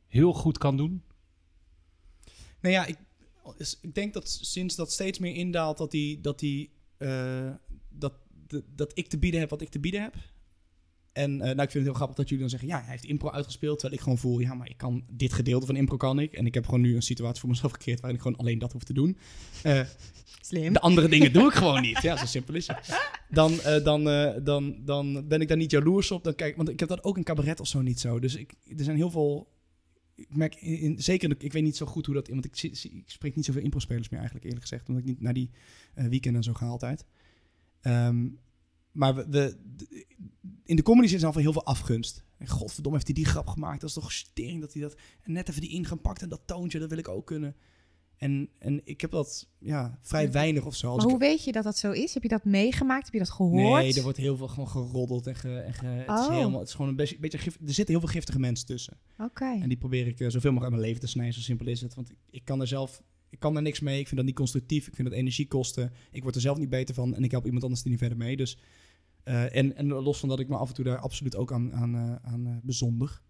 heel goed kan doen? Nou ja, ik, is- ik denk dat sinds dat steeds meer indaalt, dat, die, dat, die, eh, dat, de- dat ik te bieden heb wat ik te bieden heb. En eh, nou, ik vind het heel grappig dat jullie dan zeggen, ja, hij heeft impro uitgespeeld. Terwijl ik gewoon voel, ja, maar ik kan dit gedeelte van impro kan ik. En ik heb gewoon nu een situatie voor mezelf gecreëerd waarin ik gewoon alleen dat hoef te doen. Eh, Slim. de andere dingen doe ik gewoon niet. Ja, zo simpel is het. Dan, eh, dan, dan, dan ben ik daar niet jaloers op. Dan kijk, want ik heb dat ook in cabaret of zo niet zo. Dus ik, er zijn heel veel... Ik merk, in, in- zeker, ik weet niet zo goed hoe dat... Want ik, spreek niet zoveel impro-spelers meer eigenlijk, eerlijk gezegd. Omdat ik niet naar die weekenden zo ga altijd. Ehm, maar we, in de comedy zit al heel veel afgunst. En godverdomme heeft hij die grap gemaakt. Dat is toch stering dat hij dat... En net even die ingang pakt en dat toontje, dat wil ik ook kunnen. En, en ik heb dat ja, vrij weinig of zo. Als Maar ik- hoe weet je dat dat zo is? Heb je dat meegemaakt? Heb je dat gehoord? Nee, er wordt heel veel gewoon geroddeld en, ge, en ge- het, is Oh. helemaal, het is gewoon een beetje, beetje gif, er zitten heel veel giftige mensen tussen. Oké. En die probeer ik eh, zoveel mogelijk uit mijn leven te snijden, zo simpel is het. Want ik, ik kan er zelf, ik kan er niks mee, ik vind dat niet constructief, ik vind dat energie kosten. Ik word er zelf niet beter van en ik help iemand anders er niet verder mee. Dus, eh, en, en los van dat ik me af en toe daar absoluut ook aan, aan, eh, aan eh, bezondig.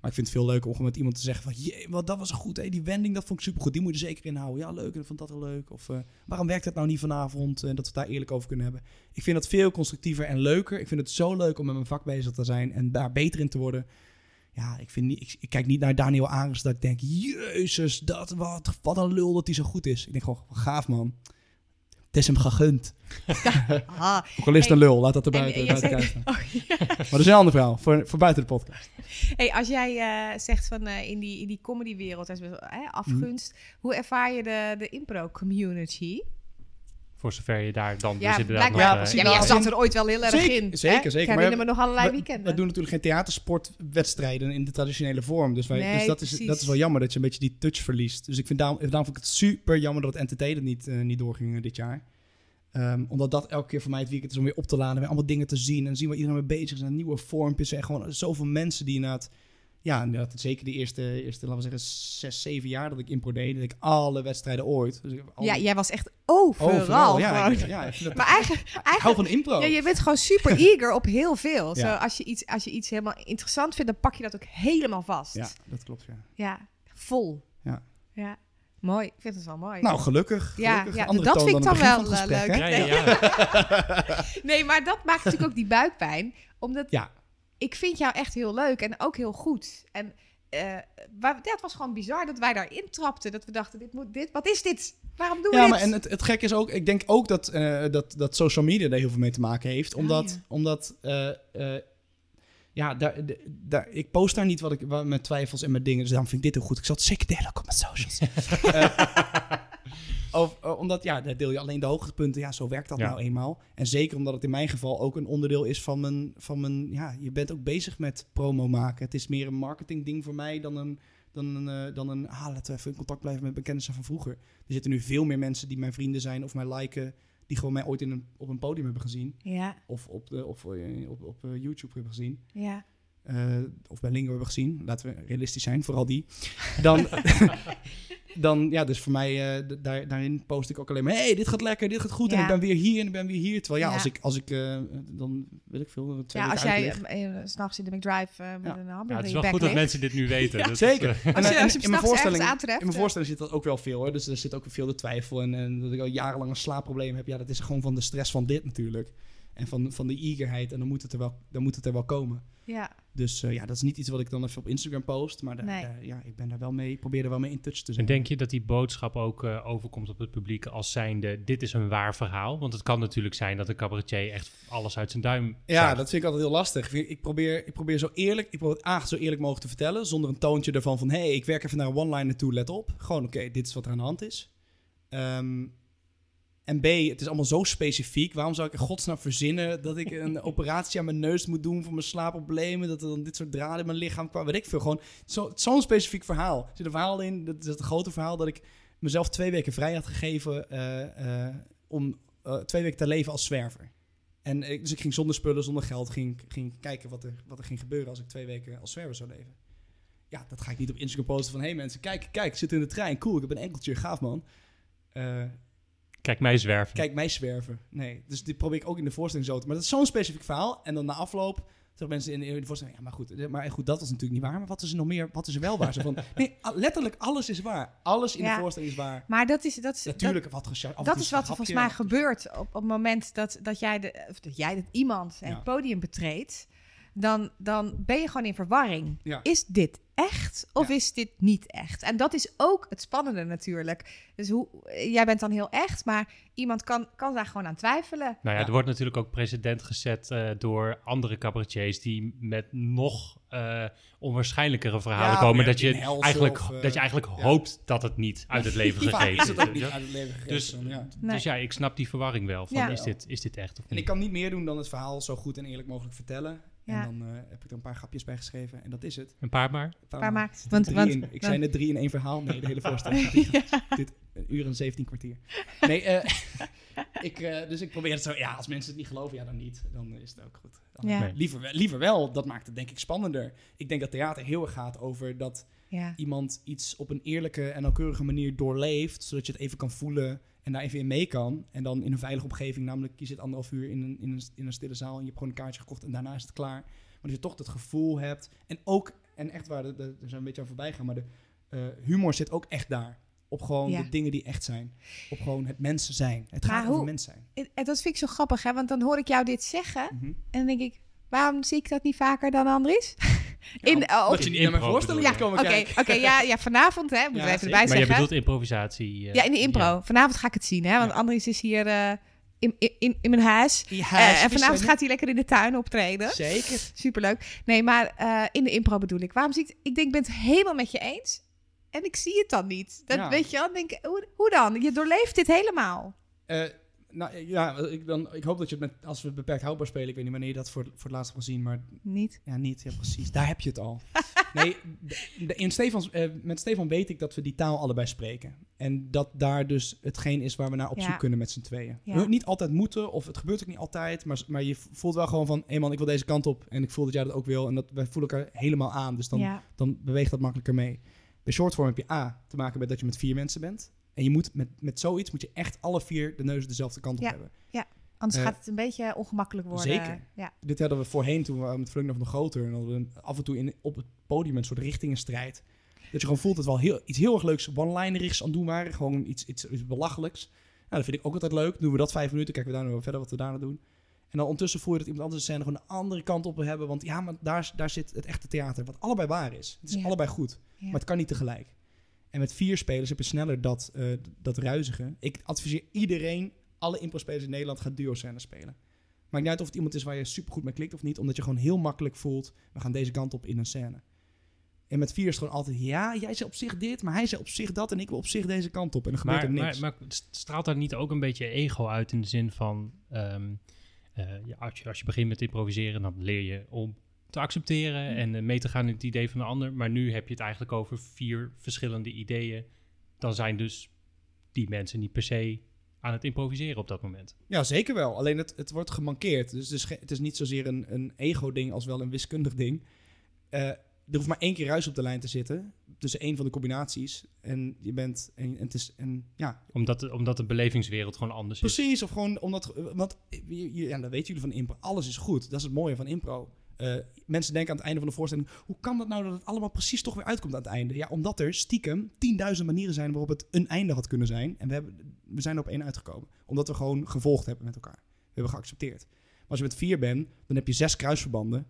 Maar ik vind het veel leuker om met iemand te zeggen van... Jee, wat, dat was goed, die wending, dat vond ik supergoed. Die moet je er zeker inhouden. Ja, leuk, ik vond dat heel leuk. Of waarom werkt het nou niet vanavond? En dat we het daar eerlijk over kunnen hebben. Ik vind dat veel constructiever en leuker. Ik vind het zo leuk om met mijn vak bezig te zijn en daar beter in te worden. Ja, ik, vind niet, ik kijk niet naar Daniel Ares dat ik denk... Jezus, dat, wat, wat een lul dat hij zo goed is. Ik denk gewoon, gaaf man. Het is hem gegund. Ah, Ook al is het een lul, laat dat er en- buiten, en buiten staan. oh, ja. Maar dat is een andere verhaal, voor, voor buiten de podcast. Hey, als jij eh, zegt van eh, in die, in die comedywereld, hè, afgunst, Mhm. hoe ervaar je de, de impro-community? Voor zover je daar dan Ja, dus inderdaad nog... Ja, eh, precies. Ja, maar Nou, zat er ooit wel heel erg Zeker, in. zeker, hè? zeker. Ik Maar herinner me nog allerlei we, weekenden. we doen natuurlijk geen theatersportwedstrijden in de traditionele vorm. Dus, wij, Nee, dus dat, is, precies. dat is wel jammer dat je een beetje die touch verliest. Dus ik vind daarom, daarom vond ik het super jammer dat het entertainen niet, eh, niet doorging dit jaar. Ehm, omdat dat elke keer voor mij het weekend is om weer op te laden. Weer allemaal dingen te zien. En zien waar iedereen mee bezig is. En nieuwe vormpjes. En gewoon zoveel mensen die inderdaad... Ja, inderdaad, zeker de eerste, eerste, laten we zeggen, zes, zeven jaar dat ik impro deed. Dat ik alle wedstrijden ooit. Dus Ja, jij was echt overal. overal. Ja, gewoon. ik, ja, ik vind dat- Maar eigenlijk, ik hou eigenlijk van impro. ja, je bent gewoon super eager op heel veel. Zo, Ja. als, je iets, als je iets helemaal interessant vindt, dan pak je dat ook helemaal vast. Ja, dat klopt, ja. Ja, vol. Ja. ja. Mooi. Ik vind het wel mooi. Nou, gelukkig. Ja, gelukkig. ja, dat vind ik dan wel, eh, gesprek, leuk. ja. Nee, maar dat maakt natuurlijk ook die buikpijn. Omdat Ja. Ik vind jou echt heel leuk en ook heel goed. En eh, waar, ja, het was gewoon bizar dat wij daarin trapten. Dat we dachten, dit moet, dit, wat is dit? Waarom doen we Ja, dit? maar en het, het gekke is ook, ik denk ook dat, eh, dat, dat social media daar heel veel mee te maken heeft. Omdat, ja. omdat eh, eh, ja, daar, de- daar, ik post daar niet wat ik, wat mijn twijfels en mijn dingen. Dus daarom vind ik dit heel goed. Ik zal het zeker delen ook op mijn socials. Of, eh, omdat, ja, daar deel je alleen de hoogtepunten. Ja, zo werkt dat Ja. nou eenmaal. En zeker omdat het in mijn geval ook een onderdeel is van mijn, van mijn... Ja, je bent ook bezig met promo maken. Het is meer een marketing ding voor mij dan een... Dan een, eh, dan een ah, laten we even in contact blijven met mijn kennissen van vroeger. Er zitten nu veel meer mensen die mijn vrienden zijn of mij liken... die gewoon mij ooit in een, op een podium hebben gezien. Ja, Of op, de, of, eh, op, op eh, YouTube hebben gezien. ja. Eh, of bij Lingo hebben gezien. Laten we realistisch zijn, vooral die. Dan, dan ja, dus voor mij, eh, daar, daarin post ik ook alleen maar... hey, dit gaat lekker, dit gaat goed en Ja. ik ben weer hier en ik ben weer hier. Terwijl ja, Ja. als ik, als ik eh, dan wil ik veel, twee ja als jij 's s'nachts in de McDrive eh, met Ja. een Ja, hamburger het is wel goed dat mensen dit nu weten. Ja, dus zeker. Als je- en- als je in mijn voorstelling, aantreft, in mijn voorstelling zit dat ook wel veel hoor. Dus er zit ook veel de twijfel en, en dat ik al jarenlang een slaapprobleem heb. Ja, dat is gewoon van de stress van dit natuurlijk. En van, van de eagerheid. En dan moet het er wel, dan moet het er wel komen. Ja, Dus eh, ja, dat is niet iets wat ik dan even op Instagram post. Maar daar- Nee. daar- ja, ik ben daar wel mee, probeer er wel mee in touch te En zijn. denk je dat die boodschap ook eh, overkomt op het publiek als zijnde... dit is een waar verhaal? Want het kan natuurlijk zijn dat een cabaretier echt alles uit zijn duim Ja, dat vind ik altijd heel lastig. Ik, probeer, ik probeer zo eerlijk, ik probeer het A, zo eerlijk mogelijk te vertellen. Zonder een toontje ervan van, hé, hey, ik werk even naar een one-liner toe, let op. Gewoon, oké, dit is wat er aan de hand is. Ehm, en B, het is allemaal zo specifiek. Waarom zou ik in godsnaam verzinnen dat ik een operatie aan mijn neus moet doen voor mijn slaapproblemen? Dat er dan dit soort draden in mijn lichaam kwamen? Weet ik veel. Gewoon zo- zo'n specifiek verhaal. Er zit een verhaal in, dat is het grote verhaal, dat ik mezelf twee weken vrij had gegeven eh, eh, om eh, twee weken te leven als zwerver. En ik, dus ik ging zonder spullen, zonder geld, ging, ging kijken wat er, wat er ging gebeuren als ik twee weken als zwerver zou leven. Ja, dat ga ik niet op Instagram posten van, hé hey mensen, kijk, kijk, ik zit in de trein, cool, ik heb een enkeltje, gaaf man. Kijk mij zwerven. kijk mij zwerven. Nee, dus die probeer ik ook in de voorstelling zo te... Maar dat is zo'n specifiek verhaal. En dan na afloop Toch mensen in de voorstelling, ja, maar goed, eh, maar goed, dat was natuurlijk niet waar. Maar wat is er nog meer? Wat is er wel waar? Zo van, nee, letterlijk alles is waar. Alles in Ja. de voorstelling is waar. Maar dat is, dat is, Natuurlijk, wat en dat is wat er volgens mij gebeurt op, op het moment dat, dat jij, de, of dat jij dat iemand Ja. het podium betreedt. Dan, dan ben je gewoon in verwarring. Ja. Is dit echt of Ja. is dit niet echt? En dat is ook het spannende natuurlijk. Dus hoe, jij bent dan heel echt, maar iemand kan, kan daar gewoon aan twijfelen. Nou ja, Ja. er wordt natuurlijk ook precedent gezet eh, door andere cabaretiers die met nog eh, onwaarschijnlijkere verhalen Ja, komen. Dat je, eigenlijk, of, eh, dat je eigenlijk ja. hoopt dat het niet uit het leven gegeven is het ook is. niet weet je? uit het leven gegeven. Dus, dan, ja. Nee. dus ja, ik snap die verwarring wel. Van, Ja. is, dit, is dit echt of En ik kan niet meer doen dan het verhaal zo goed en eerlijk mogelijk vertellen. Ja. En dan eh, heb ik er een paar grapjes bij geschreven. En dat is het. Een paar maar. Paar maar. Er zitten Want- drie want- in. Ik want- zei net drie in één verhaal. Nee, de hele voorstelling. Dit, dit een uur en 17 kwartier. Nee, eh, ik, eh, dus ik probeer het zo. Ja, als mensen het niet geloven, ja, dan niet. Dan is het ook goed. Dan, Ja. Nee. liever, wel- liever wel. Dat maakt het denk ik spannender. Ik denk dat theater heel erg gaat over dat Ja. iemand iets op een eerlijke en nauwkeurige manier doorleeft, zodat je het even kan voelen en daar even in mee kan. En dan in een veilige omgeving, namelijk je zit anderhalf uur in een, in een, in een stille zaal en je hebt gewoon een kaartje gekocht en daarna is het klaar. Maar dat je toch het gevoel hebt en ook, en echt waar, daar zijn we een beetje aan voorbij gaan, maar de eh, humor zit ook echt daar. Op gewoon Ja. de dingen die echt zijn. Op gewoon het mensen zijn. Het Maar gaat over hoe- mens zijn. En dat vind ik zo grappig, hè? Want dan hoor ik jou dit zeggen Mhm. en dan denk ik, waarom zie ik dat niet vaker dan Andries? In, Ja, oh, dat je niet naar mijn voorstelling je. komen Oké, kijken. oké, ja, ja, vanavond, hè? Moeten Ja, we even erbij Maar je zeggen. bedoelt improvisatie. eh, Ja, in de impro. ja. Vanavond ga ik het zien, hè? Want Ja. Andries is hier eh, in, in, in mijn huis. Ja, Eh, en vanavond gaat hij lekker in de tuin optreden. Zeker. Superleuk. Nee, maar eh, in de impro bedoel ik. Waarom zie ik... Ik denk, ik ben het helemaal met je eens. En ik zie het dan niet. Dat Ja. weet je wel. Denk, hoe, hoe dan? Je doorleeft dit helemaal. Eh, nou ja, ik, dan, ik hoop dat je het met, als we beperkt houdbaar spelen, ik weet niet wanneer je dat voor, voor het laatst hebt gezien, maar Niet. ja, niet. Ja, precies. Daar heb je het al. nee, de- in Stefans, eh, met Stefan weet ik dat we die taal allebei spreken. En dat daar dus hetgeen is waar we naar op Ja. zoek kunnen met z'n tweeën. Ja. We niet altijd moeten, of het gebeurt ook niet altijd, maar, maar je voelt wel gewoon van, hé man, ik wil deze kant op en ik voel dat jij dat ook wil. En dat wij voelen elkaar helemaal aan, dus dan, ja. dan beweegt dat makkelijker mee. Bij shortform heb je A, te maken met dat je met vier mensen bent. En je moet met, met zoiets moet je echt alle vier de neus dezelfde kant op Ja. hebben. Anders Eh, gaat het een beetje ongemakkelijk worden. zeker. Ja. Dit hadden we voorheen toen we met Flunk nog nog groter. En hadden we af en toe in, op het podium een soort richtingenstrijd. Dat je gewoon voelt dat we al heel, iets heel erg leuks one-linerigs aan het doen waren. Gewoon iets, iets, iets belachelijks. Nou, dat vind ik ook altijd leuk. Doen we dat vijf minuten, kijken we daarna wel verder wat we daarna doen. En dan ondertussen voel je dat iemand anders de scène gewoon de andere kant op wil hebben. Want ja, maar daar, daar zit het echte theater. Wat allebei waar is. Het is Ja. allebei goed. Ja. Maar het kan niet tegelijk. En met vier spelers heb je sneller dat, eh, dat ruizige. Ik adviseer iedereen, alle impro-spelers in Nederland, gaat duo-scènes spelen. Maakt niet uit of het iemand is waar je supergoed mee klikt of niet. Omdat je gewoon heel makkelijk voelt, we gaan deze kant op in een scène. En met vier is het gewoon altijd, ja, jij zei op zich dit, maar hij zei op zich dat en ik wil op zich deze kant op. En dan gebeurt Maar, er maar, niks. maar straalt daar niet ook een beetje ego uit in de zin van... ehm, eh, ja, als, je, als je begint met improviseren, dan leer je om te accepteren en eh, mee te gaan in het idee van de ander. Maar nu heb je het eigenlijk over vier verschillende ideeën. Dan zijn dus die mensen niet per se aan het improviseren op dat moment. Ja, zeker wel. Alleen het, het wordt gemankeerd. Dus het is, het is niet zozeer een, een ego-ding als wel een wiskundig ding. Eh, er hoeft maar één keer ruis op de lijn te zitten. Tussen één van de combinaties. En je bent. En, en het is. En, ja, Omdat de, omdat de belevingswereld gewoon anders is. precies. Of gewoon omdat. Want ja, dat weten jullie van impro. Alles is goed. Dat is het mooie van impro. Eh, mensen denken aan het einde van de voorstelling. Hoe kan dat nou dat het allemaal precies toch weer uitkomt aan het einde? Ja, omdat er stiekem 10.000 manieren zijn waarop het een einde had kunnen zijn. En we, hebben, we zijn er op één uitgekomen. Omdat we gewoon gevolgd hebben met elkaar. We hebben geaccepteerd. Maar als je met vier bent, dan heb je zes kruisverbanden.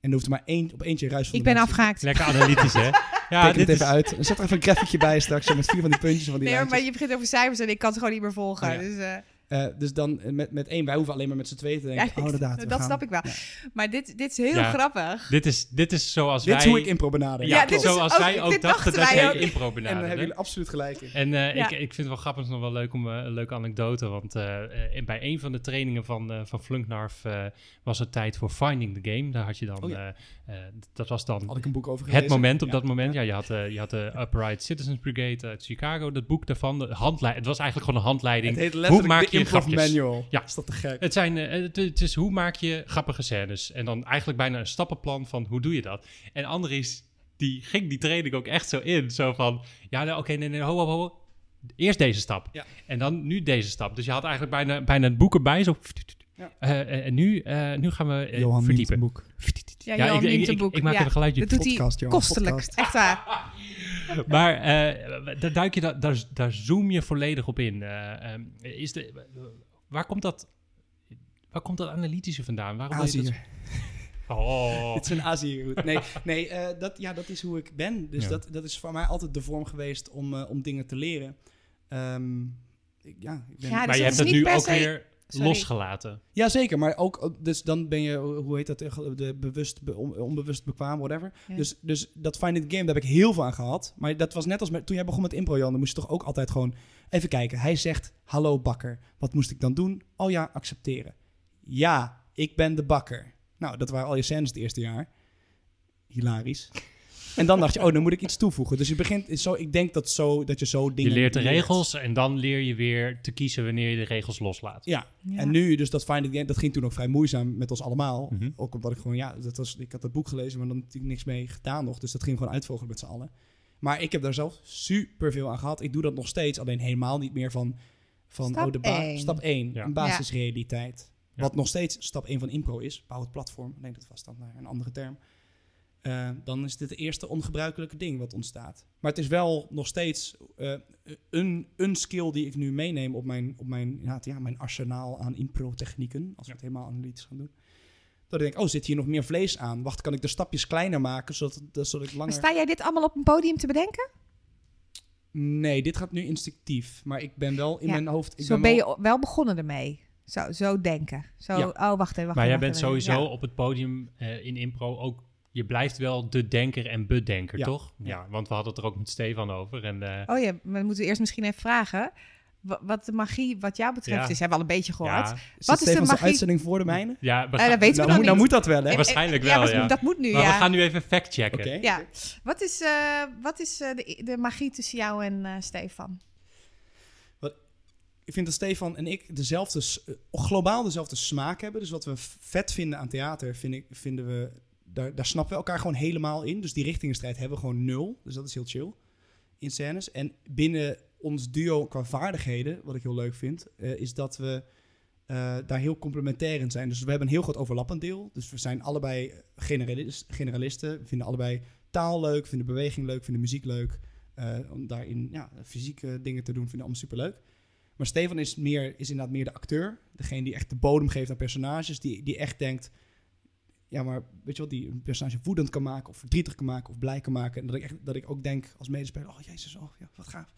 En er hoeft er maar één, op eentje ruis van Ik ben afgehaakt. Lekker analytisch, hè? Ja, Teken dit het even is, uit. Zet er even een graphietje bij straks. Met vier van die puntjes van die Nee, maar je begint over cijfers en ik kan het gewoon niet meer volgen. Oh, ja. Dus, eh, Eh, dus dan eh, met, met één, wij hoeven alleen maar met z'n tweeën te denken. Ja, oh, inderdaad. dat gaan. snap ik wel. Ja. Maar dit, dit is heel Ja. grappig. dit, is, dit is zoals Dit wij... is hoe ik impro benader. ja, Ja, dit is zoals ook- wij ook dit dachten dat jij ook. impro En daar benaderde. hebben jullie absoluut gelijk in. En eh, Ja. ik, ik vind het wel grappig, nog wel leuk om een leuke anekdote. Want bij een van de trainingen van, eh van Flunknarf eh, was het tijd voor Finding the Game. Daar had je dan, Oh ja. dat was dan Had ik een boek over gelezen. het moment op Ja. dat moment. Ja, je had, je had de Upright Citizens Brigade uit Chicago, dat boek daarvan. De handlei- het was eigenlijk gewoon een handleiding. Het heet Hoe letterlijk maak improv grapjes? manual. Ja. Is dat te gek? Het, zijn, eh, het, het is hoe maak je grappige scènes. En dan eigenlijk bijna een stappenplan van hoe doe je dat. En Andries, die ging die training ook echt zo in. Zo van, ja, nou, oké, nee, nee, ho, ho, ho. Eerst deze stap. Ja. En dan nu deze stap. Dus je had eigenlijk bijna, bijna het boek erbij. Zo. Ja. Eh, en nu, eh, nu gaan we Johan verdiepen. een boek. Ja, Ja, Johan ik, ik, ik, boek. ik maak Ja, even een geluidje. Dat doet hij Podcast, Johan, kostelijk. podcast. Echt waar. Maar eh, daar, duik je, da- daar, daar zoom je volledig op in. Eh, ehm, is de, waar, komt dat, waar komt dat analytische vandaan? Waarom je Azië. dat- Oh. Het is een Azië. Nee, nee eh, dat, ja, dat is hoe ik ben. Dus Ja. dat, dat is voor mij altijd de vorm geweest om, eh, om dingen te leren. Ehm, ik- ja, ik ben, Ja, maar dus je het hebt is het nu ook weer Sorry. losgelaten. Ja, zeker. Maar ook, dus dan ben je, hoe heet dat, de bewust, be- on- onbewust bekwaam, whatever. Ja. Dus, dus dat Find It Game, daar heb ik heel veel aan gehad. Maar dat was net als met, toen jij begon met impro, Jan, dan moest je toch ook altijd gewoon even kijken. Hij zegt, hallo bakker. Wat moest ik dan doen? Oh ja, accepteren. Ja, ik ben de bakker. Nou, dat waren al je scènes het eerste jaar. Hilarisch. En dan dacht je, oh, dan moet ik iets toevoegen. Dus je begint zo, ik denk dat, zo, dat je zo Je dingen leert de regels en dan leer je weer te kiezen wanneer je de regels loslaat. Ja, Ja. En nu, dus dat Find It Game, dat ging toen ook vrij moeizaam met ons allemaal. Mhm. Ook omdat ik gewoon, ja, dat was, ik had dat boek gelezen, maar dan natuurlijk niks mee gedaan nog. Dus dat ging gewoon uitvogelen met z'n allen. Maar ik heb daar zelf super veel aan gehad. Ik doe dat nog steeds, alleen helemaal niet meer van, van Stap oh, de ba- één. stap 1, Ja. een basisrealiteit. Ja. Wat nog steeds stap 1 van impro is, bouw het platform. Nee, dat was dan naar een andere term. Eh, dan is dit het eerste ongebruikelijke ding wat ontstaat. Maar het is wel nog steeds eh, een, een skill die ik nu meeneem op mijn, op mijn, ja, mijn arsenaal aan impro-technieken. Als we het helemaal analytisch gaan doen. Dat ik denk, oh, zit hier nog meer vlees aan? Wacht, kan ik de stapjes kleiner maken, zodat, dat- zodat ik Maar langer... sta jij dit allemaal op een podium te bedenken? Nee, dit gaat nu instinctief. Maar ik ben wel in Ja, mijn hoofd... Ik Zo ben wel- je wel begonnen ermee. Zo, zo denken. Zo, Ja. oh, wacht even. Wacht Maar jij bent sowieso Ja. op het podium eh, in impro ook... Je blijft wel de denker en bedenker, Ja. toch? Ja. Ja. want we hadden het er ook met Stefan over. En, eh, Oh ja, maar we moeten eerst misschien even vragen. wa- Wat de magie wat jou betreft Ja. is. Hebben we al een beetje gehoord. Is Wat is de magie? uitzending voor de mijne? ja, we gaan- dat weten we nou, nog moet, nou moet dat wel, hè? Waarschijnlijk ja, wel, dat, ja. dat moet nu, maar ja. we gaan nu even factchecken. Oké. Ja. Wat is, eh, wat is eh, de, de magie tussen jou en eh, Stefan? Ik vind dat Stefan en ik dezelfde, globaal dezelfde smaak hebben. Dus wat we vet vinden aan theater, vind ik, vinden we, daar, daar snappen we elkaar gewoon helemaal in. Dus die richtingenstrijd hebben we gewoon nul. Dus dat is heel chill in scènes. En binnen ons duo qua vaardigheden, wat ik heel leuk vind, eh, is dat we eh, daar heel complementair in zijn. Dus we hebben een heel groot overlappend deel. Dus we zijn allebei generalis- generalisten. We vinden allebei taal leuk, vinden beweging leuk, vinden muziek leuk. Eh, om daarin ja, fysieke dingen te doen, vinden we allemaal superleuk. Maar Stefan is, meer, is inderdaad meer de acteur. Degene die echt de bodem geeft aan personages. Die, die echt denkt... Ja, maar weet je wat? Die een personage woedend kan maken... of verdrietig kan maken of blij kan maken. En dat ik, echt, dat ik ook denk als medespeler... Oh, jezus, oh, ja, wat gaaf.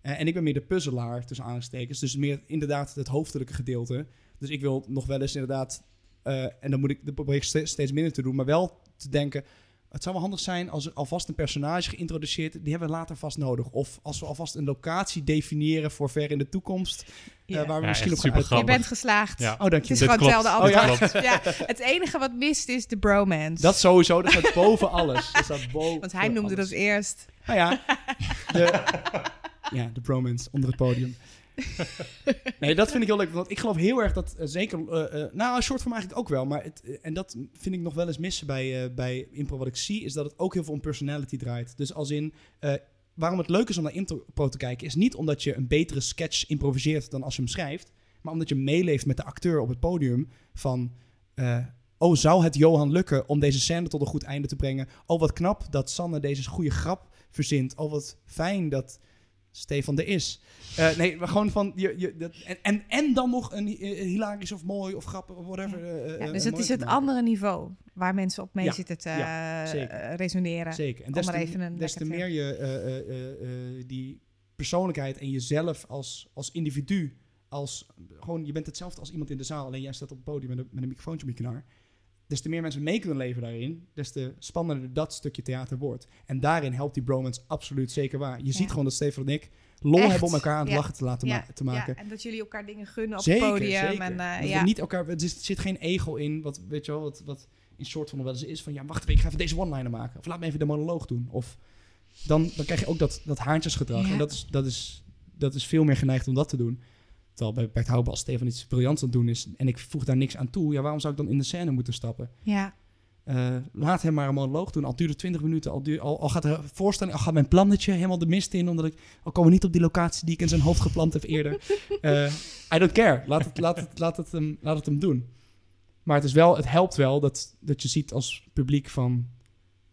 Eh, en ik ben meer de puzzelaar, tussen aanstekens. Dus meer inderdaad het hoofdelijke gedeelte. Dus ik wil nog wel eens inderdaad... eh, en dan moet ik, dat probeer ik ste- steeds minder te doen. Maar wel te denken... Het zou wel handig zijn als er alvast een personage geïntroduceerd... die hebben we later vast nodig. Of als we alvast een locatie definiëren voor ver in de toekomst... Ja. eh, waar we Ja, misschien op gaan Je bent geslaagd. Ja. Oh, dank Het je. is Dit gewoon hetzelfde Oh, ja. Het enige wat mist is de bromance. Dat sowieso, dat staat boven alles. Dat staat boven Want hij noemde alles. dat eerst. Nou ja, de, ja, de bromance onder het podium. Nee, dat vind ik heel leuk. Want ik geloof heel erg dat eh, zeker... eh, eh, nou, short form eigenlijk ook wel. Maar het, en dat vind ik nog wel eens missen bij, bij impro. Wat ik zie, is dat het ook heel veel om personality draait. Dus als in... waarom het leuk is om naar impro te kijken... is niet omdat je een betere sketch improviseert dan als je hem schrijft... maar omdat je meeleeft met de acteur op het podium van... oh, zou het Johan lukken om deze scène tot een goed einde te brengen? Oh, wat knap dat Sanne deze goede grap verzint. Oh, wat fijn dat Stefan er is. Eh, nee, maar gewoon van... Je, je, dat, en, en, en dan nog een eh, hilarisch of mooi of grappig of whatever. Ja, eh, dus het is het maken. andere niveau waar mensen op mee Ja, zitten te ja, zeker. resoneren. Zeker. En des maar te, even een des te lekker meer je eh, eh, eh, eh, die persoonlijkheid en jezelf als, als individu, als gewoon, je bent hetzelfde als iemand in de zaal, alleen jij staat op het podium met een, met een microfoontje op je kanaar. Des te meer mensen mee kunnen leven daarin, des te spannender dat stukje theater wordt. En daarin helpt die bromance absoluut zeker waar. Je ziet gewoon dat Stefan en ik lol Echt, hebben om elkaar aan het ja. lachen te laten Ja, ma- te maken. Ja, en dat jullie elkaar dingen gunnen op Zeker, het podium. zeker. En, eh, Dat we ja. niet elkaar, er zit, geen ego in, wat, weet je wel, wat, wat in soort van wel eens is van, ja, wacht even, ik ga even deze one-liner maken. Of laat me even de monoloog doen. Of dan, dan krijg je ook dat, dat haantjesgedrag. En dat is, dat, is, dat is veel meer geneigd om dat te doen. Terwijl bij Beperkt Houden als Stefan iets briljants aan het doen is en ik voeg daar niks aan toe, ja, waarom zou ik dan in de scène moeten stappen? ja. eh, laat hem maar een monoloog doen. Al duurt het 20 minuten, al, duur, al, al gaat de voorstelling, al gaat mijn plannetje helemaal de mist in, omdat ik, al komen we niet op die locatie die ik in zijn hoofd geplant heb eerder. Eh, I don't care. Laat het, laat, het, laat, het hem, laat het hem doen. Maar het, is wel, het helpt wel dat, dat je ziet als publiek van,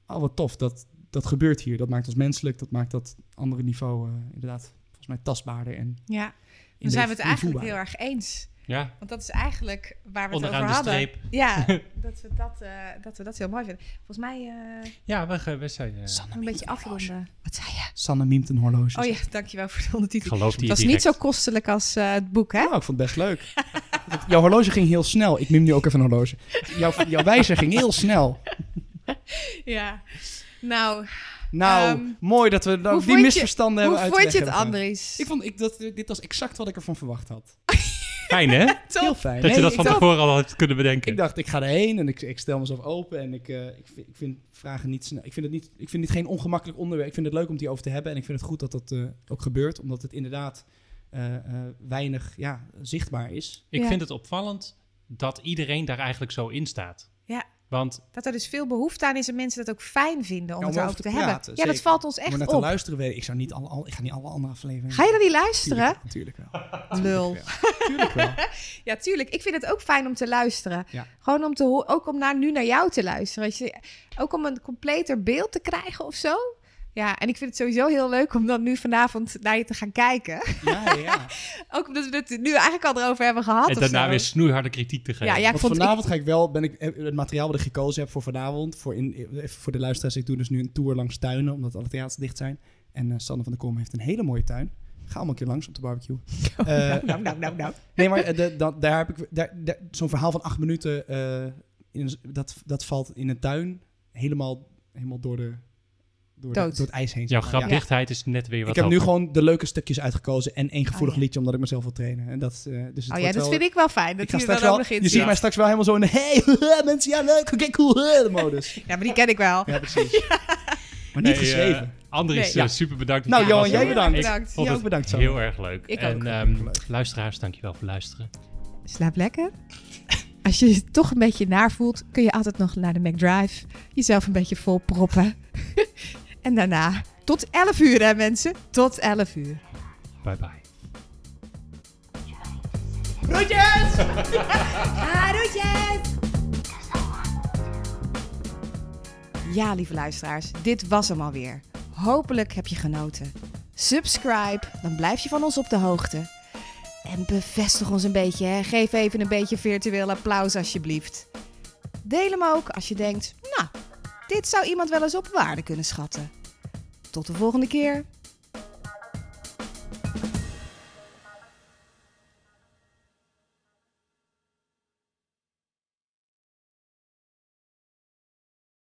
oh wat tof, dat, dat gebeurt hier. Dat maakt ons menselijk, dat maakt dat andere niveau eh, inderdaad volgens mij tastbaarder. En Ja, dan zijn we het eigenlijk heel erg eens. Ja, Want dat is eigenlijk waar we het onderaan over de hadden. streep. Ja, dat we dat, eh, dat we dat heel mooi vinden. Volgens mij eh, Ja, we, we zijn... eh, Sanne een beetje afronden. Wat zei je? Sanne miemt een horloge. Oh ja, dankjewel voor de ondertitel. geloof die Dat is direct. niet zo kostelijk als eh, het boek, hè? Nou, ik vond het best leuk. Jouw horloge ging heel snel. Ik miem nu ook even een horloge. Jouw, jouw wijzer ging heel snel. Ja. Nou, Nou, Ehm, mooi dat we nou hoe die je- misverstanden hoe hebben vond je het. Andries? Ik vond ik, dat, dit was exact wat ik ervan verwacht had. Fijn, hè? Heel fijn. Dat je dat van tevoren al had kunnen bedenken. ik dacht, ik ga erheen en ik, ik stel mezelf open. En ik, eh, ik, vind, ik vind vragen niet snel. Ik vind, het niet, ik vind dit geen ongemakkelijk onderwerp. Ik vind het leuk om het hierover te hebben. En ik vind het goed dat dat eh, ook gebeurt. Omdat het inderdaad eh, eh, weinig ja, zichtbaar is. Ik Ja. vind het opvallend dat iedereen daar eigenlijk zo in staat. Ja. Want Dat er dus veel behoefte aan is en mensen dat ook fijn vinden om Ja, om het erover erover te te hebben. praten, ja, dat valt ons echt er naar te luisteren, weet ik. Ik, zou niet al- ik ga niet alle andere afleveringen... Ga je dan niet luisteren? Tuurlijk, natuurlijk wel. Lul. Tuurlijk wel. Ja, tuurlijk. Ik vind het ook fijn om te luisteren. Ja. Gewoon om te ook om naar, nu naar jou te luisteren. Je, ook om een completer beeld te krijgen of zo. Ja, en ik vind het sowieso heel leuk om dan nu vanavond naar je te gaan kijken. Ja, ja. Ook omdat we het nu eigenlijk al erover hebben gehad. en daarna weer snoeiharde kritiek te geven. Ja, ja, ik Want vond vanavond ga ik wel, ben ik eh, het materiaal wat ik gekozen heb voor vanavond, voor, in, even voor de luisteraars, ik doe dus nu een tour langs tuinen, omdat alle theaters dicht zijn. En eh Sanne van der Kom heeft een hele mooie tuin. Ga allemaal een keer langs op de barbecue. Eh, nou, nou, nou, nou. nee, maar de, daar heb ik daar, daar- zo'n verhaal van acht minuten, eh, in, dat, dat valt in een tuin helemaal, helemaal door, de, door, de- door het ijs heen. Jouw zeg maar. Ja. grapdichtheid is net weer wat Ik heb nu gewoon de leuke stukjes uitgekozen en één gevoelig Oh, ja. liedje, omdat ik mezelf wil trainen. En dat, eh, dus het Oh ja, dat wel- vind ik wel fijn. Dat ik ga je er wel, je ziet mij straks wel helemaal zo in de hey, mensen, ja leuk, oké, cool, de modus. Ja, maar die ken ik wel. Ja, precies. Maar niet eh, geschreven. Andries, Nee. eh, Ja. super bedankt. Nou, Johan, jij bedankt. Ik Bedankt. vond Jij het ook bedankt, Sam. heel erg leuk. Ik en ook. ehm, Leuk. luisteraars, dankjewel voor luisteren. Slaap lekker. Als je je toch een beetje naar voelt, kun je altijd nog naar de McDrive. Jezelf een beetje vol proppen. En daarna tot 11 uur, hè mensen? Tot 11 uur. Bye bye. Groetjes! ah, groetjes! Ja, lieve luisteraars, dit was hem alweer. Hopelijk heb je genoten. Subscribe, dan blijf je van ons op de hoogte. En bevestig ons een beetje, hè. geef even een beetje virtueel applaus alsjeblieft. Deel hem ook als je denkt, nou, dit zou iemand wel eens op waarde kunnen schatten. Tot de volgende keer.